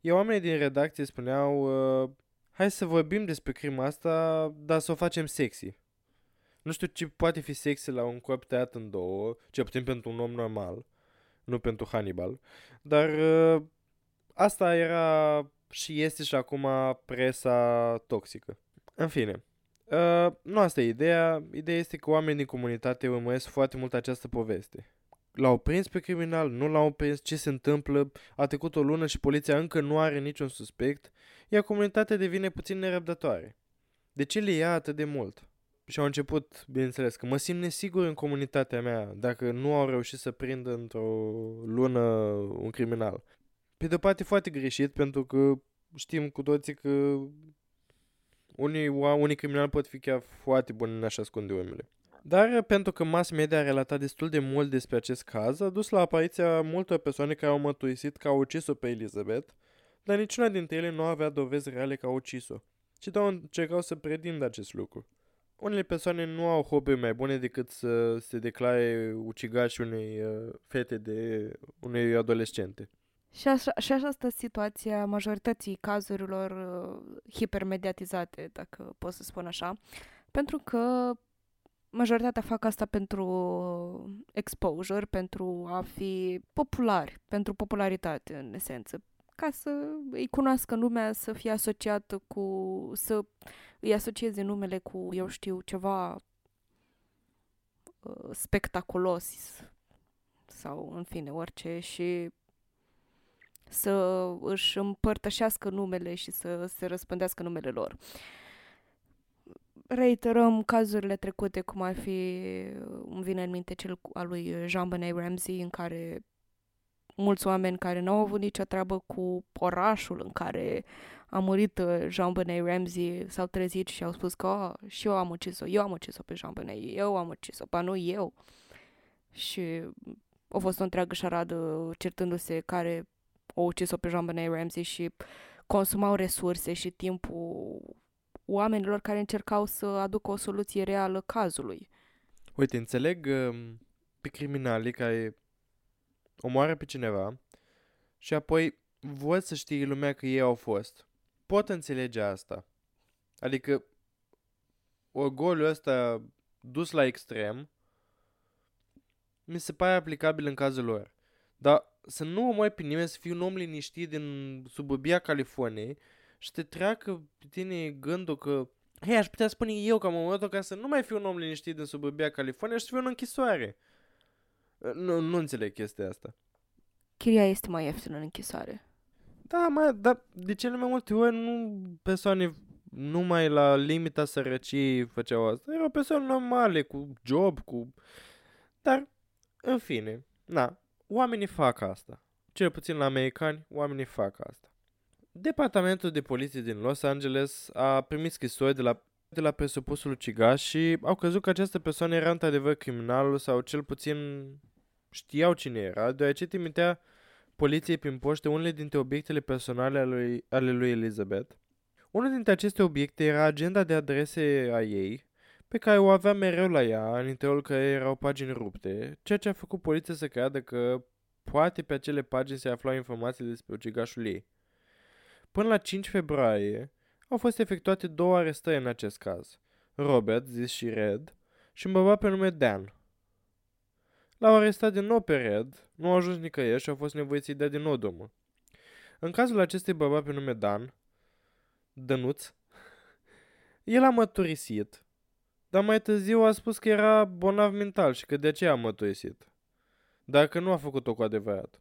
iar oamenii din redacție spuneau uh, hai să vorbim despre crima asta, dar să o facem sexy. Nu știu ce poate fi sexy la un corp tăiat în două, ce putem pentru un om normal, nu pentru Hannibal, dar uh, asta era și este și acum presa toxică. În fine, uh, nu asta e ideea, ideea este că oamenii din comunitate urmăresc foarte mult această poveste. L-au prins pe criminal, nu l-au prins, ce se întâmplă, a trecut o lună și poliția încă nu are niciun suspect, iar comunitatea devine puțin nerăbdătoare. De ce le ia atât de mult? Și au început, bineînțeles, că mă simt nesigur în comunitatea mea dacă nu au reușit să prindă într-o lună un criminal. Pe de-o parte foarte greșit, pentru că știm cu toții că unii, unii criminali pot fi chiar foarte buni în a-și ascunde urmele. Dar pentru că mass media a relatat destul de mult despre acest caz, a dus la apariția multor persoane care au mătuisit că au ucis-o pe Elizabeth, dar niciuna dintre ele nu avea dovezi reale că au ucis-o, ci doar încercau să predindă acest lucru. Unele persoane nu au hobby mai bune decât să se declare ucigași unei uh, fete de unei adolescente. Și așa, și așa stă situația majorității cazurilor uh, hipermediatizate, dacă pot să spun așa, pentru că majoritatea fac asta pentru exposure, pentru a fi populari, pentru popularitate, în esență. Ca să îi cunoască lumea, să fie asociată cu... să îi asocieze numele cu, eu știu, ceva uh, spectaculos sau, în fine, orice și să își împărtășească numele și să se răspândească numele lor. Reiterăm cazurile trecute, cum ar fi, îmi vine în minte cel al lui Jean Benet Ramsey, în care mulți oameni care nu au avut nicio treabă cu orașul în care a murit uh, Jean Benet Ramsey s-au trezit și au spus că oh, și eu am ucis-o, eu am ucis-o pe Jean Benet, eu am ucis-o, pa nu eu. Și a fost o întreagă șaradă certându-se care o ucis-o pe Jean Benet Ramsey și consumau resurse și timpul oamenilor care încercau să aducă o soluție reală cazului. Uite, înțeleg um, pe criminalii care omoară pe cineva și apoi văd să știe lumea că ei au fost. Pot înțelege asta. Adică orgoliul ăsta dus la extrem mi se pare aplicabil în cazul lor. Dar să nu omori pe nimeni, să fii un om liniștit din suburbia Californiei și te treacă pe tine gândul că hei, aș putea spune eu că am omorât-o ca să nu mai fiu un om liniștit din suburbia Californiei și să fiu în închisoare. Nu, nu înțeleg chestia asta. Chiria este mai ieftină în închisoare. Da, mai, dar de cele mai multe ori nu persoane numai la limita sărăciei făceau asta. Erau persoane normale, cu job, cu... Dar, în fine, na, oamenii fac asta. Cel puțin la americani, oamenii fac asta. Departamentul de poliție din Los Angeles a primit scrisori de la, de la presupusul ucigaș și au crezut că această persoană era într-adevăr criminalul sau cel puțin știau cine era, deoarece trimitea poliției prin poște unele dintre obiectele personale ale lui, ale lui Elizabeth. Unul dintre aceste obiecte era agenda de adrese a ei, pe care o avea mereu la ea, în interiorul care erau pagini rupte, ceea ce a făcut poliția să creadă că poate pe acele pagini se aflau informații despre ucigașul ei. Până la 5 februarie au fost efectuate două arestări în acest caz. Robert, zis și Red, și un bărbat pe nume Dan. L-au arestat din nou pe Red, nu au ajuns nicăieri și au fost nevoiți să-i dea din nou drumul. În cazul acestui bărbat pe nume Dan, Dănuț, *laughs* el a măturisit, dar mai târziu a spus că era bolnav mental și că de aceea a măturisit. Dar că nu a făcut-o cu adevărat.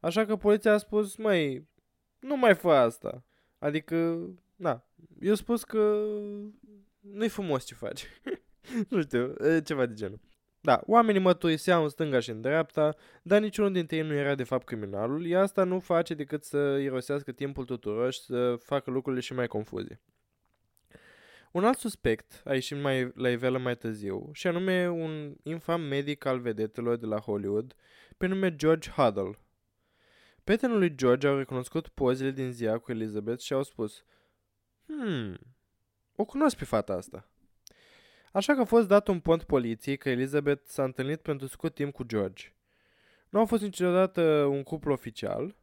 Așa că poliția a spus, măi, nu mai fă asta. Adică, na, eu spus că nu-i frumos ce faci. *laughs* nu știu, ceva de genul. Da, oamenii măturiseau în stânga și în dreapta, dar niciunul dintre ei nu era de fapt criminalul, iar asta nu face decât să irosească timpul tuturor și să facă lucrurile și mai confuze. Un alt suspect a ieșit mai la iveală mai târziu, și anume un infam medic al vedetelor de la Hollywood, pe nume George Huddle. Prietenul lui George au recunoscut pozele din ziua cu Elizabeth și au spus Hmm, o cunosc pe fata asta. Așa că a fost dat un pont poliției că Elizabeth s-a întâlnit pentru scurt timp cu George. Nu au fost niciodată un cuplu oficial,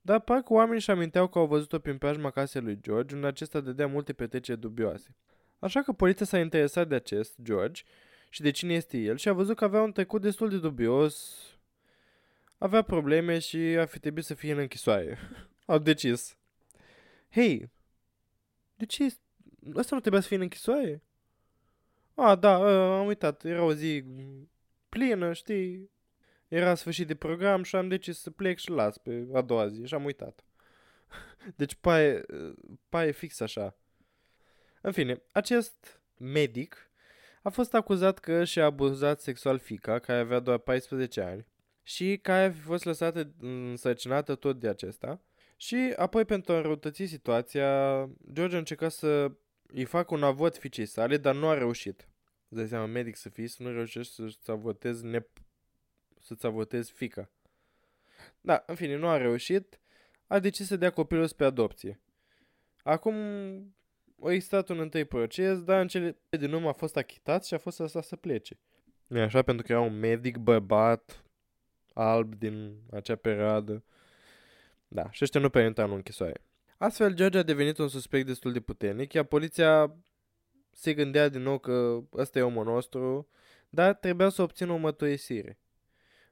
dar parcă oamenii și aminteau că au văzut-o prin preajma casei lui George, unde acesta dădea multe petreceri dubioase. Așa că poliția s-a interesat de acest George și de cine este el și a văzut că avea un trecut destul de dubios, avea probleme și ar fi trebuit să fie în închisoare. *laughs* Au decis. Hei, de ce? Asta nu trebuia să fie în închisoare? A, da, ă, am uitat. Era o zi plină, știi? Era sfârșit de program și am decis să plec și las pe a doua zi și am uitat. *laughs* Deci paie, paie fix așa. În fine, acest medic a fost acuzat că și-a abuzat sexual fica, care avea doar 14 ani, și care a fost lăsată însărcinată tot de acesta. Și apoi, pentru a înrăutăți situația, George a încercat să îi facă un avot fiicei sale, dar nu a reușit. Îți dai seama, medic să fii, să nu reușești să-ți avotezi, ne... să-ți avotezi fica. Da, în fine, nu a reușit. A decis să dea copilul spre adopție. Acum a existat un întâi proces, dar în cele din urmă a fost achitat și a fost lăsat să plece. Nu așa? Pentru că era un medic bărbat alb din acea perioadă. Da, și ăștia nu permiteau în închisoare. Astfel, George a devenit un suspect destul de puternic, iar poliția se gândea din nou că ăsta e omul nostru, dar trebuia să obțină o mătoiesire.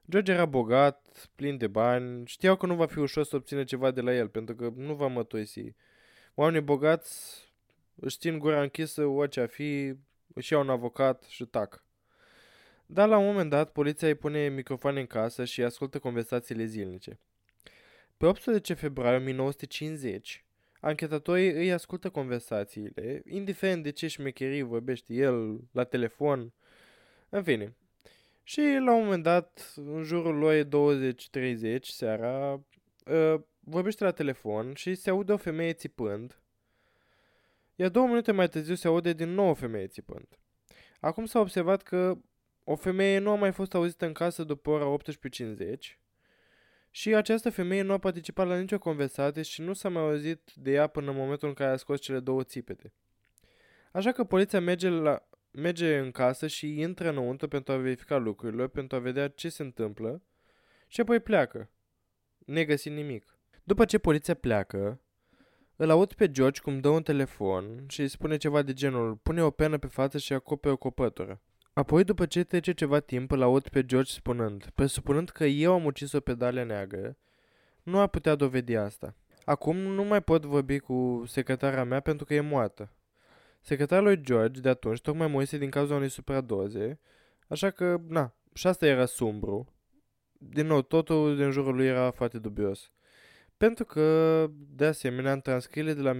George era bogat, plin de bani, știau că nu va fi ușor să obțină ceva de la el, pentru că nu va mătoisi. Oamenii bogați își țin gura închisă, orice a fi, își iau un avocat și tac. Dar la un moment dat, poliția îi pune microfoane în casă și ascultă conversațiile zilnice. Pe 18 februarie 1950, anchetatorii îi ascultă conversațiile, indiferent de ce șmecherii vorbește el la telefon, în fine. Și la un moment dat, în jurul lui 20-30 seara, uh, vorbește la telefon și se aude o femeie țipând, iar două minute mai târziu se aude din nou o femeie țipând. Acum s-a observat că o femeie nu a mai fost auzită în casă după ora 18.50 și această femeie nu a participat la nicio conversație și nu s-a mai auzit de ea până în momentul în care a scos cele două țipete. Așa că poliția merge, la, merge în casă și intră înăuntru pentru a verifica lucrurile, pentru a vedea ce se întâmplă și apoi pleacă, negăsind nimic. După ce poliția pleacă, îl aud pe George cum dă un telefon și îi spune ceva de genul pune o penă pe față și acopere o copătură. Apoi, după ce trece ceva timp, îl aud pe George spunând, presupunând că eu am ucis-o pe Dalia Neagră, nu a putea dovedi asta. Acum nu mai pot vorbi cu secretara mea pentru că e moartă. Secretarul lui George de atunci tocmai murise din cauza unei supradoze, așa că, na, și asta era sumbru. Din nou, totul din jurul lui era foarte dubios. Pentru că, de asemenea, în transcrierile de la,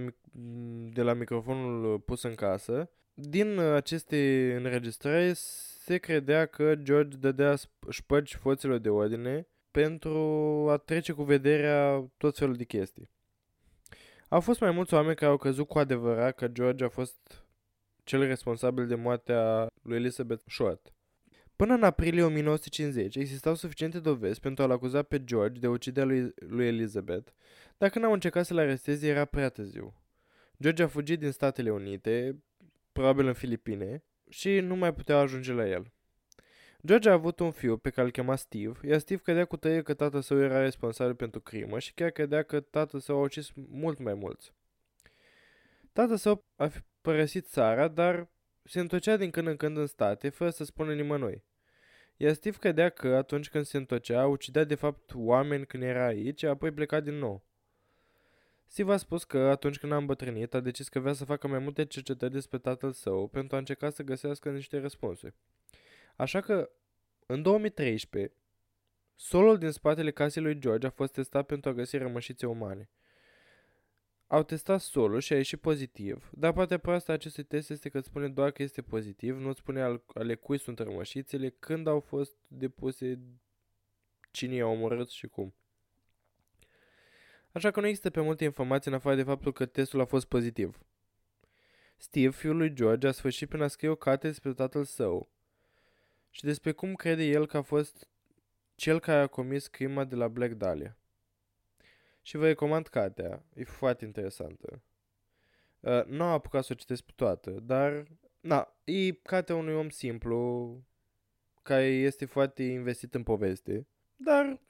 de la microfonul pus în casă, din aceste înregistrări se credea că George dădea șpăgi forțelor de ordine pentru a trece cu vederea tot felul de chestii. Au fost mai mulți oameni care au crezut cu adevărat că George a fost cel responsabil de moartea lui Elizabeth Short. Până în aprilie 1950 existau suficiente dovezi pentru a-l acuza pe George de uciderea lui, lui Elizabeth, dar când au încercat să-l aresteze era prea târziu. George a fugit din Statele Unite, probabil în Filipine, și nu mai putea ajunge la el. George a avut un fiu pe care îl chema Steve, iar Steve credea cu tăie că tatăl său era responsabil pentru crimă și chiar credea că tatăl său a ucis mult mai mulți. Tatăl său a părăsit țara, dar se întocea din când în când în state, fără să spună nimănui. Iar Steve credea că, atunci când se întocea, ucidea de fapt oameni când era aici, apoi pleca din nou. Steve a spus că, atunci când a îmbătrânit, a decis că vrea să facă mai multe cercetări despre tatăl său pentru a încerca să găsească niște răspunsuri. Așa că, în 2013, solul din spatele casei lui George a fost testat pentru a găsi rămășițe umane. Au testat solul și a ieșit pozitiv, dar poate proasta acestui test este că îți spune doar că este pozitiv, nu îți spune al, ale cui sunt rămășițele, când au fost depuse, cine i-a omorât și cum. Așa că nu există pe multe informații în afară de faptul că testul a fost pozitiv. Steve, fiul lui George, a sfârșit prin a scrie o carte despre tatăl său și despre cum crede el că a fost cel care a comis crima de la Black Dahlia și vă recomand cartea. E foarte interesantă. Uh, nu am apucat să o citesc pe toată, dar na, e cartea unui om simplu care este foarte investit în poveste, dar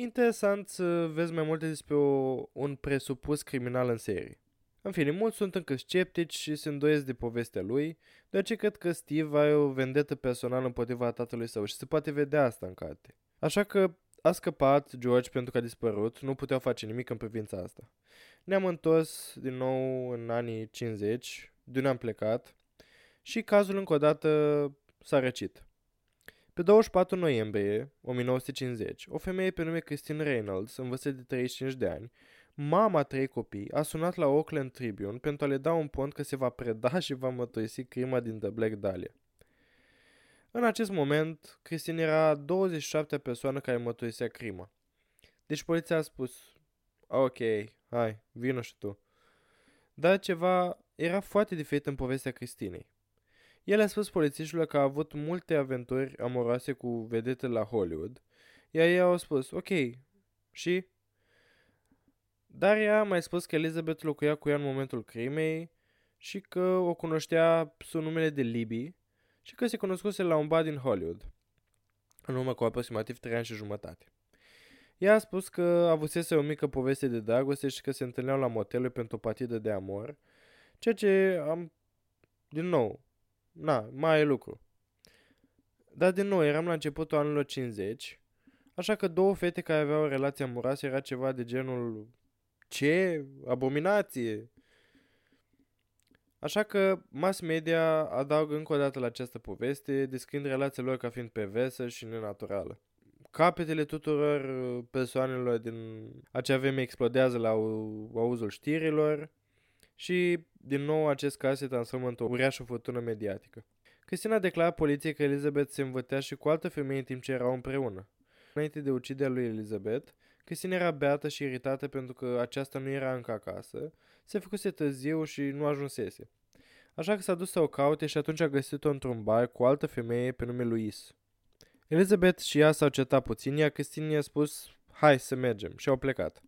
interesant să vezi mai multe despre o, un presupus criminal în serie. În fine, mulți sunt încă sceptici și se îndoiesc de povestea lui, deoarece cred că Steve are o vendetă personală împotriva tatălui său și se poate vedea asta în carte. Așa că a scăpat George pentru că a dispărut, nu puteau face nimic în privința asta. Ne-am întors din nou în anii 50, de unde am plecat și cazul încă o dată s-a răcit. Pe 24 noiembrie 1950, o femeie pe nume Christine Reynolds, în vârstă de 35 de ani, mama trei copii, a sunat la Oakland Tribune pentru a le da un pont că se va preda și va mătoisi crima din The Black Dahlia. În acest moment, Cristin era 27 persoană care măturisea crima. Deci poliția a spus, ok, hai, vină și tu. Dar ceva era foarte diferit în povestea Cristinei. El a spus polițiștilor că a avut multe aventuri amoroase cu vedete la Hollywood, iar ei au spus, ok, și? Dar ea a mai spus că Elizabeth locuia cu ea în momentul crimei și că o cunoștea sub numele de Libby și că se cunoscuse la un bar din Hollywood, în urmă cu aproximativ 3 ani și jumătate. Ea a spus că avusese o mică poveste de dragoste și că se întâlneau la motelul pentru o partidă de amor, ceea ce am din nou, na, mai e lucru. Dar din nou, eram la începutul anilor 50, așa că două fete care aveau o relație amoroasă era ceva de genul ce? Abominație! Așa că mass media adaugă încă o dată la această poveste, descriind relația lor ca fiind perversă și nenaturală. Capetele tuturor persoanelor din acea vreme explodează la auzul știrilor și, din nou, acest caz se transformă într-o uriașă furtună mediatică. Cristina declară poliției că Elizabeth se învățea și cu altă femeie în timp ce erau împreună. Înainte de uciderea lui Elizabeth, Cristina era beată și iritată pentru că aceasta nu era încă acasă, se făcuse târziu și nu ajunsese. Așa că s-a dus să o caute și atunci a găsit-o într-un bar cu o altă femeie pe nume Louise. Elizabeth și ea s-au cetat puțin, iar Cristina i-a spus, hai să mergem, și au plecat.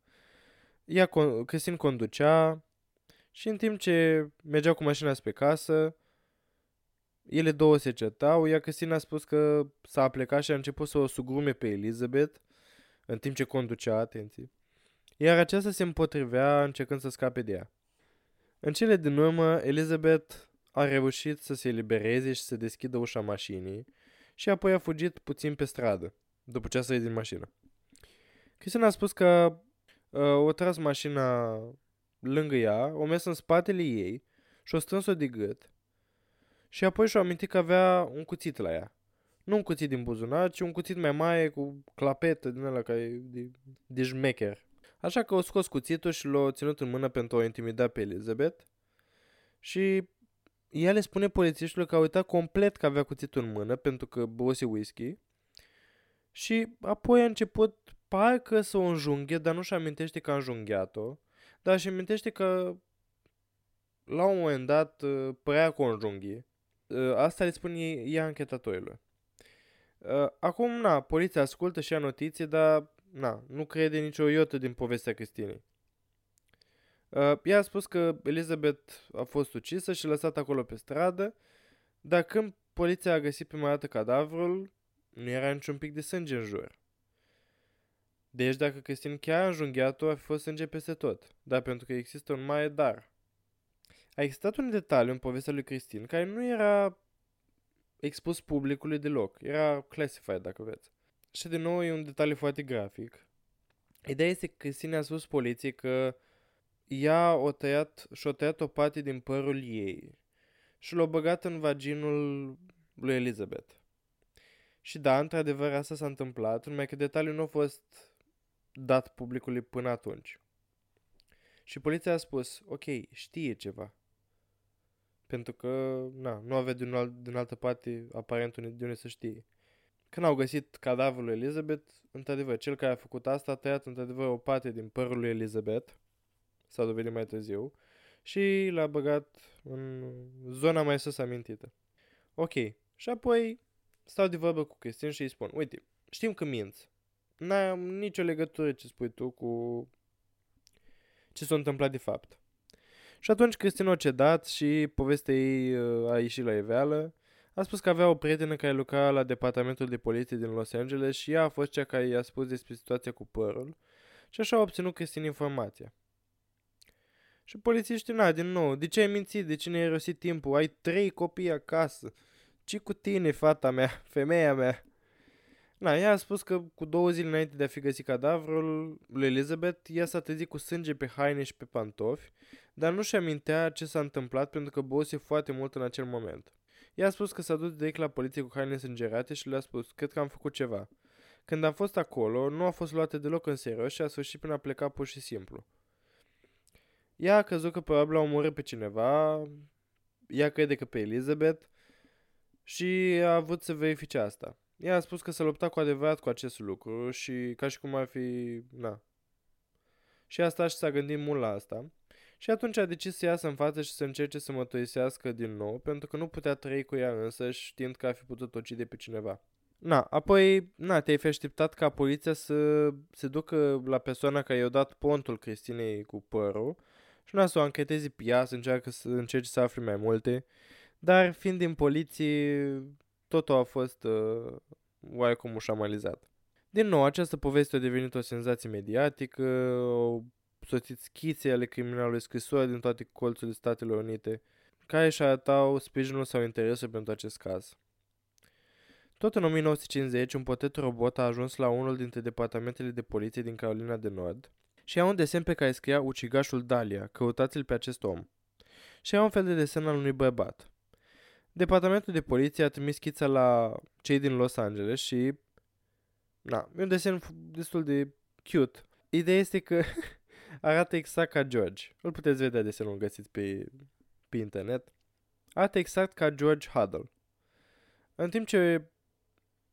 Ea, Cristin conducea și în timp ce mergeau cu mașina spre casă, ele două se certau, iar Cristina a spus că s-a plecat și a început să o sugrume pe Elizabeth, în timp ce conducea, atenție, iar aceasta se împotrivea încercând să scape de ea. În cele din urmă, Elizabeth a reușit să se elibereze și să deschidă ușa mașinii și apoi a fugit puțin pe stradă, după ce a sărit din mașină. Cristina a spus că uh, o tras mașina lângă ea, o mers în spatele ei și o strâns-o de gât și apoi și-a amintit că avea un cuțit la ea. Nu un cuțit din buzunar, ci un cuțit mai mare cu clapetă din ăla care e de, de jmecher. Așa că o scos cuțitul și l-a ținut în mână pentru a o intimida pe Elizabeth. Și ea le spune polițiștilor că a uitat complet că avea cuțitul în mână pentru că băuse whisky. Și apoi a început parcă să o înjunghe, dar nu și amintește că a înjunghiat-o. Dar și amintește că la un moment dat părea că o înjunghi. Asta le spune ea anchetatorilor. Uh, acum, na, poliția ascultă și ia notiție, dar, na, nu crede nicio iotă din povestea Cristinei. Uh, ea a spus că Elizabeth a fost ucisă și lăsată acolo pe stradă, dar când poliția a găsit prima dată cadavrul, nu era niciun pic de sânge în jur. Deci dacă Cristin chiar a înjunghiat-o, a fost sânge peste tot, dar pentru că există un mare dar. A existat un detaliu în povestea lui Cristin care nu era expus publicului deloc. Era classified, dacă vreți. Și de nou e un detaliu foarte grafic. Ideea este că Cristina a spus poliției că ea o tăiat și-o tăiat o parte din părul ei și l-a băgat în vaginul lui Elizabeth. Și da, într-adevăr, asta s-a întâmplat, numai că detaliul nu a fost dat publicului până atunci. Și poliția a spus, ok, știe ceva. Pentru că, na, nu avea din, alt, din altă parte aparent de unde să știe. Când au găsit cadavrul lui Elizabeth, într-adevăr, cel care a făcut asta a tăiat într-adevăr o parte din părul lui Elizabeth, s-a dovedit mai târziu, și l-a băgat în zona mai sus amintită. Ok. Și apoi stau de vorbă cu Cristin și îi spun, uite, știm că minți. N-am nicio legătură ce spui tu cu ce s-a întâmplat de fapt. Și atunci Cristina a cedat și povestea ei uh, a ieșit la iveală. A spus că avea o prietenă care lucra la departamentul de poliție din Los Angeles și ea a fost cea care i-a spus despre situația cu părul și așa a obținut Cristina informația. Și polițiștii, na, din nou, de ce ai mințit, de ce ne-ai rosit timpul, ai trei copii acasă, ce cu tine, fata mea, *laughs* femeia mea? Na, ea a spus că cu două zile înainte de a fi găsit cadavrul lui Elizabeth, ea s-a trezit cu sânge pe haine și pe pantofi, dar nu și amintea ce s-a întâmplat pentru că băuse foarte mult în acel moment. Ea a spus că s-a dus direct la poliție cu haine sângerate și le-a spus, cred că am făcut ceva. Când am fost acolo, nu a fost luată deloc în serios și a sfârșit prin a pleca pur și simplu. Ea a crezut că probabil a omorât pe cineva, ea crede că pe Elizabeth și a avut să verifice asta. Ea a spus că s-a luptat cu adevărat cu acest lucru și ca și cum ar fi... Na. Și asta și s-a gândit mult la asta. Și atunci a decis să iasă în față și să încerce să mătoisească din nou, pentru că nu putea trăi cu ea însă, știind că ar fi putut ucide pe cineva. Na, apoi, na, te-ai fi așteptat ca poliția să se ducă la persoana care i-a dat pontul Cristinei cu părul și nu să o ancheteze pe ea, să încearcă să încerce să afle mai multe, dar fiind din poliție, totul a fost uh, oarecum ușamalizat. Din nou, această poveste a devenit o senzație mediatică, au soțit schițe ale criminalului scrisori din toate colțurile Statelor Unite. care își arătau sprijinul sau interesul pentru acest caz. Tot în 1950, un potet robot a ajuns la unul dintre departamentele de poliție din Carolina de Nord și a un desen pe care scria ucigașul Dalia, căutați-l pe acest om. Și a un fel de desen al unui bărbat. Departamentul de poliție a trimis schița la cei din Los Angeles și... Na, e un desen destul de cute. Ideea este că *laughs* arată exact ca George. Îl puteți vedea desenul găsit pe, pe internet. Arată exact ca George Huddle. În timp ce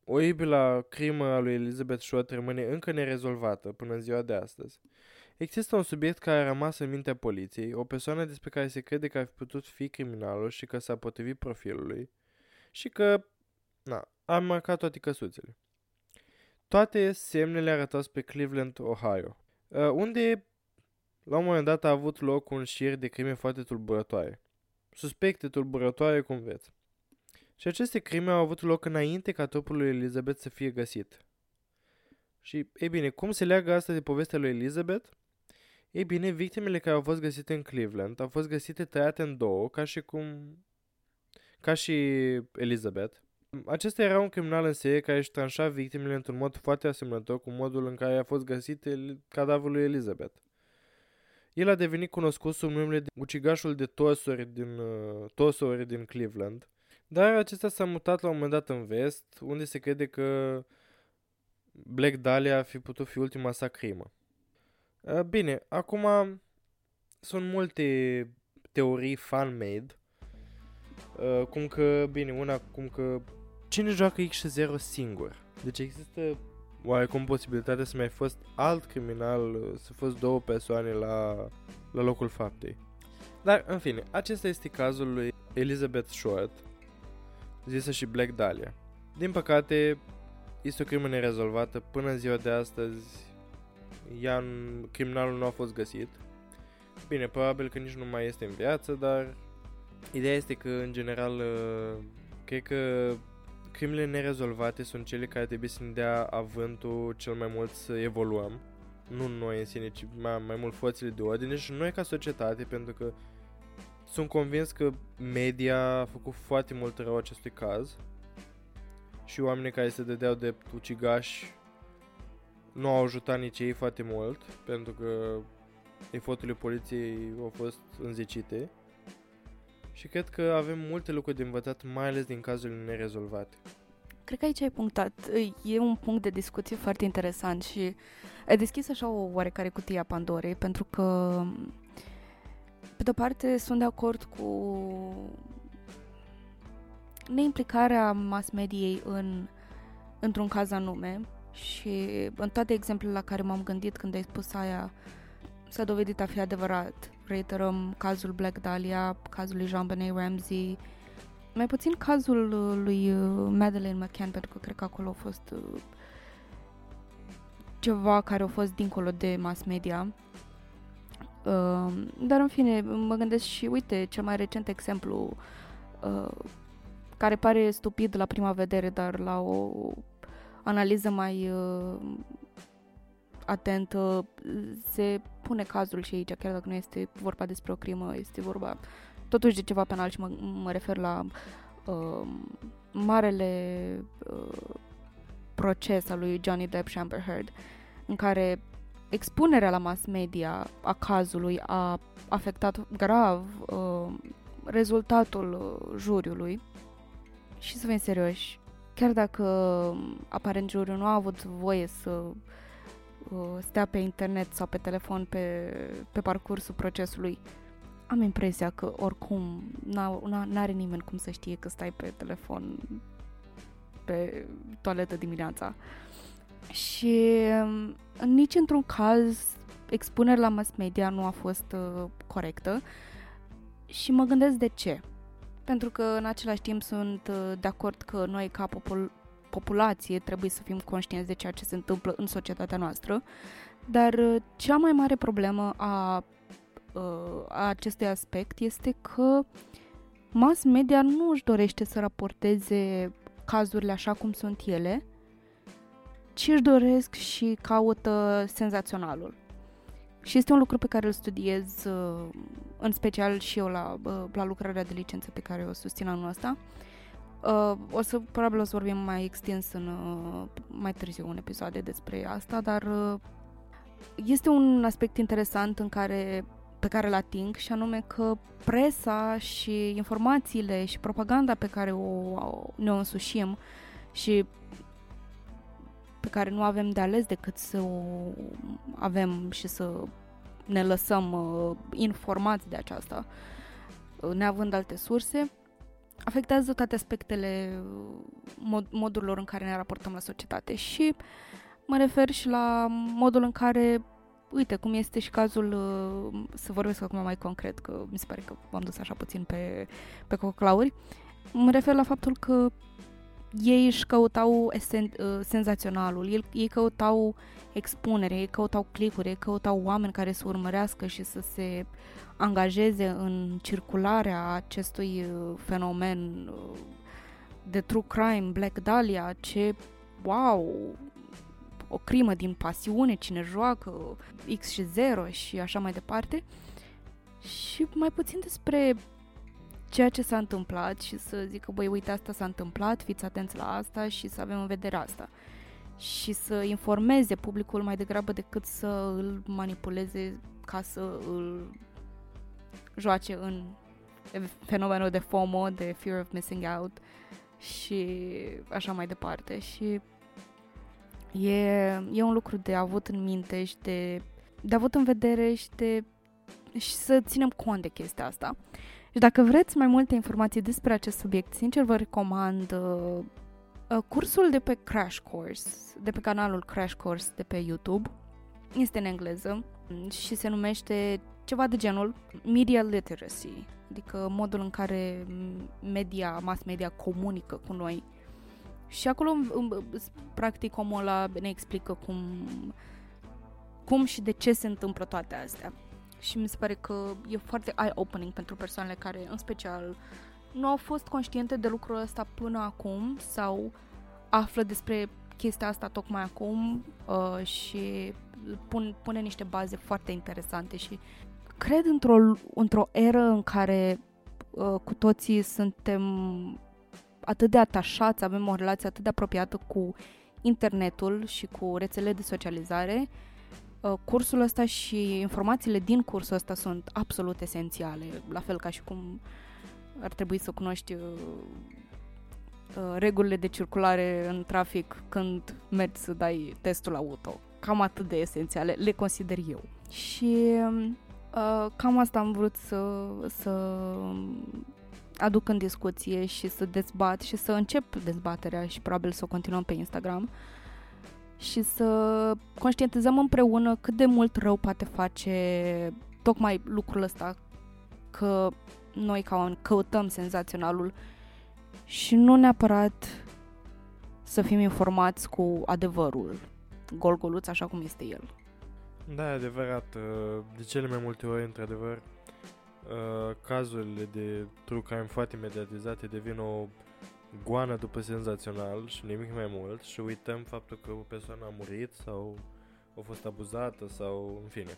Oribila crimă a lui Elizabeth Short rămâne încă nerezolvată până în ziua de astăzi. Există un subiect care a rămas în mintea poliției, o persoană despre care se crede că ar fi putut fi criminalul și că s-a potrivit profilului și că, na, a marcat toate căsuțele. Toate semnele arătau spre Cleveland, Ohio, uh, unde la un moment dat a avut loc un șir de crime foarte tulburătoare. Suspecte tulburătoare, cum veți. Și aceste crime au avut loc înainte ca trupul lui Elizabeth să fie găsit. Și, ei bine, cum se leagă asta de povestea lui Elizabeth? Ei bine, victimele care au fost găsite în Cleveland au fost găsite tăiate în două, ca și cum... ca și Elizabeth. Acesta era un criminal în serie care își tranșa victimele într-un mod foarte asemănător cu modul în care a fost găsit el- cadavrul lui Elizabeth. El a devenit cunoscut sub numele de ucigașul de tosuri din, uh, tosuri din Cleveland, dar acesta s-a mutat la un moment dat în vest, unde se crede că Black Dahlia ar fi putut fi ultima sa crimă. Uh, Bine, acum sunt multe teorii fan-made, uh, cum că, bine, una cum că cine joacă X și 0 singur? Deci există oarecum posibilitatea să mai fost alt criminal, uh, să fost două persoane la, la locul faptei. Dar, în fine, acesta este cazul lui Elizabeth Short, zisă și Black Dahlia. Din păcate, este o crimă nerezolvată. Până în ziua de astăzi, ea, criminalul nu a fost găsit. Bine, probabil că nici nu mai este în viață, dar ideea este că, în general, uh, cred că crimele nerezolvate sunt cele care trebuie să ne dea avântul cel mai mult să evoluăm. Nu noi în sine, ci mai, mai mult forțele de ordine și noi ca societate, pentru că sunt convins că media a făcut foarte mult rău acestui caz și oamenii care se dădeau de ucigași nu au ajutat nici ei foarte mult pentru că eforturile poliției au fost înzecite și cred că avem multe lucruri de învățat, mai ales din cazurile nerezolvate. Cred că aici ai punctat. E un punct de discuție foarte interesant și ai deschis așa o oarecare cutie a Pandorei, pentru că, pe de-o parte, sunt de acord cu neimplicarea mass mediei în, într-un caz anume și în toate exemplele la care m-am gândit când ai spus aia s-a dovedit a fi adevărat. Reiterăm cazul Black Dahlia, cazul lui Jean-Benet Ramsey, mai puțin cazul uh, lui uh, Madeleine McCann, pentru că cred că acolo a fost uh, ceva care a fost dincolo de mass media. Uh, dar în fine, mă gândesc și, uite, cel mai recent exemplu uh, care pare stupid la prima vedere, dar la o analiză mai uh, atentă se pune cazul și aici, chiar dacă nu este vorba despre o crimă, este vorba totuși de ceva penal și mă, mă refer la uh, marele uh, proces al lui Johnny Depp și Amber Heard, în care expunerea la mass media a cazului a afectat grav uh, rezultatul uh, juriului. Și să fim serioși, chiar dacă aparent juriul nu a avut voie să uh, stea pe internet sau pe telefon pe, pe parcursul procesului, am impresia că oricum n-a- n-are nimeni cum să știe că stai pe telefon pe toaletă dimineața. Și um, nici într-un caz expunerea la mass media nu a fost uh, corectă și mă gândesc de ce. Pentru că în același timp sunt uh, de acord că noi ca popul- populație trebuie să fim conștienți de ceea ce se întâmplă în societatea noastră, dar uh, cea mai mare problemă a, uh, a acestui aspect este că mass media nu își dorește să raporteze cazurile așa cum sunt ele, ci își doresc și caută senzaționalul. Și este un lucru pe care îl studiez uh, în special și eu la, uh, la lucrarea de licență pe care o susțin anul ăsta. Uh, o să, probabil o să vorbim mai extins în, uh, mai târziu în episoade despre asta, dar uh, este un aspect interesant în care pe care îl ating și anume că presa și informațiile și propaganda pe care o, ne o însușim și pe care nu avem de ales decât să o avem și să ne lăsăm uh, informați de aceasta, uh, neavând alte surse, afectează toate aspectele mod, modurilor în care ne raportăm la societate. Și mă refer și la modul în care uite, cum este și cazul, uh, să vorbesc acum mai concret, că mi se pare că m-am dus așa puțin pe, pe coclauri, mă refer la faptul că ei își căutau esen, uh, senzaționalul, ei, ei căutau expunere, ei căutau clicuri, ei căutau oameni care să urmărească și să se angajeze în circularea acestui uh, fenomen de true crime, Black Dahlia, ce wow, o crimă din pasiune, cine joacă X și 0 și așa mai departe. Și mai puțin despre ceea ce s-a întâmplat și să zică, băi, uite, asta s-a întâmplat, fiți atenți la asta și să avem în vedere asta. Și să informeze publicul mai degrabă decât să îl manipuleze ca să îl joace în fenomenul de FOMO, de Fear of Missing Out și așa mai departe. Și E, e un lucru de avut în minte și de, de avut în vedere și, de, și să ținem cont de chestia asta. Și dacă vreți mai multe informații despre acest subiect, sincer vă recomand uh, uh, cursul de pe Crash Course, de pe canalul Crash Course de pe YouTube. Este în engleză și se numește ceva de genul Media Literacy, adică modul în care media, mass media comunică cu noi și acolo, practic, omul ăla ne explică cum, cum și de ce se întâmplă toate astea. Și mi se pare că e foarte eye-opening pentru persoanele care, în special, nu au fost conștiente de lucrul ăsta până acum sau află despre chestia asta tocmai acum uh, și pun, pune niște baze foarte interesante și cred într-o, într-o eră în care uh, cu toții suntem atât de atașați, avem o relație atât de apropiată cu internetul și cu rețelele de socializare, uh, cursul ăsta și informațiile din cursul ăsta sunt absolut esențiale, la fel ca și cum ar trebui să cunoști uh, uh, regulile de circulare în trafic când mergi să dai testul auto. Cam atât de esențiale, le consider eu. Și uh, cam asta am vrut să, să aduc în discuție și să dezbat și să încep dezbaterea și probabil să o continuăm pe Instagram și să conștientizăm împreună cât de mult rău poate face tocmai lucrul ăsta că noi ca oameni căutăm senzaționalul și nu neapărat să fim informați cu adevărul golgoluț așa cum este el. Da, e adevărat. De cele mai multe ori, într-adevăr, Uh, cazurile de true crime foarte mediatizate devin o goană după senzațional și nimic mai mult și uităm faptul că o persoană a murit sau a fost abuzată sau în fine.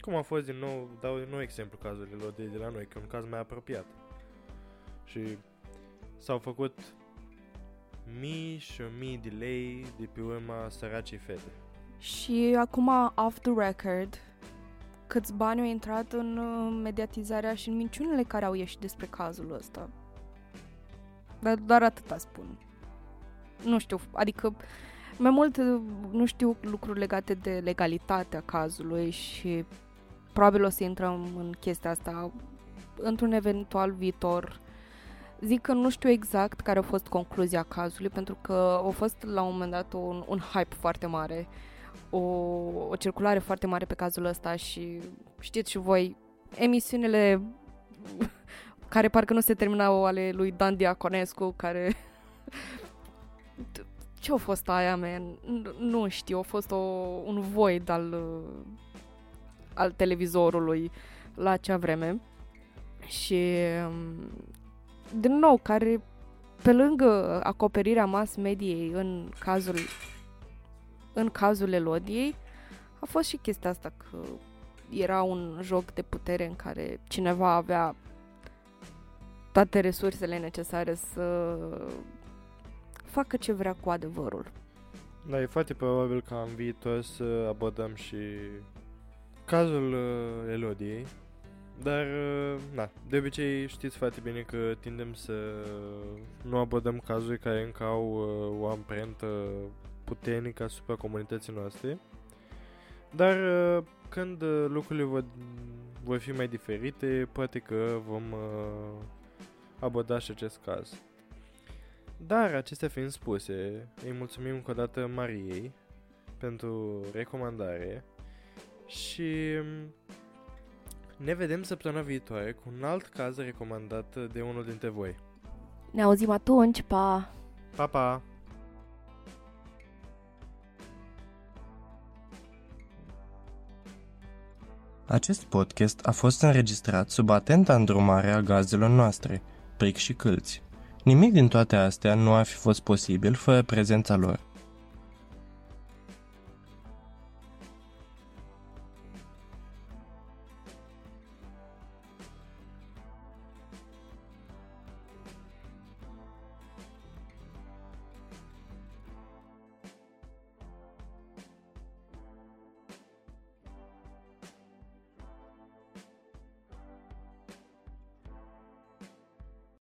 Cum a fost din nou, dau din nou exemplu cazurilor de, de la noi, că un caz mai apropiat. Și s-au făcut mii și mii de lei de pe urma săracii fete. Și acum, off the record, câți bani au intrat în uh, mediatizarea și în minciunile care au ieșit despre cazul ăsta. Dar doar atâta spun. Nu știu, adică mai mult uh, nu știu lucruri legate de legalitatea cazului și probabil o să intrăm în chestia asta într-un eventual viitor. Zic că nu știu exact care a fost concluzia cazului, pentru că a fost la un moment dat un, un hype foarte mare uh, o, o circulare foarte mare pe cazul ăsta și știți și voi, emisiunile care parcă nu se terminau ale lui Dan Diaconescu, care... Ce a fost aia, man? Nu știu, a fost o, un void al, al televizorului la acea vreme. Și, din nou, care, pe lângă acoperirea mass mediei în cazul în cazul Elodiei a fost și chestia asta că era un joc de putere în care cineva avea toate resursele necesare să facă ce vrea cu adevărul. Da, e foarte probabil ca în viitor să abordăm și cazul uh, Elodiei. Dar, uh, na, de obicei știți foarte bine că tindem să nu abordăm cazuri care încă au uh, o amprentă puternică asupra comunității noastre. Dar uh, când uh, lucrurile vor, vor fi mai diferite, poate că vom uh, aborda și acest caz. Dar, acestea fiind spuse, îi mulțumim încă o dată Mariei pentru recomandare și ne vedem săptămâna viitoare cu un alt caz recomandat de unul dintre voi. Ne auzim atunci, pa! Pa, pa! Acest podcast a fost înregistrat sub atenta îndrumare a gazelor noastre, pric și câlți. Nimic din toate astea nu ar fi fost posibil fără prezența lor.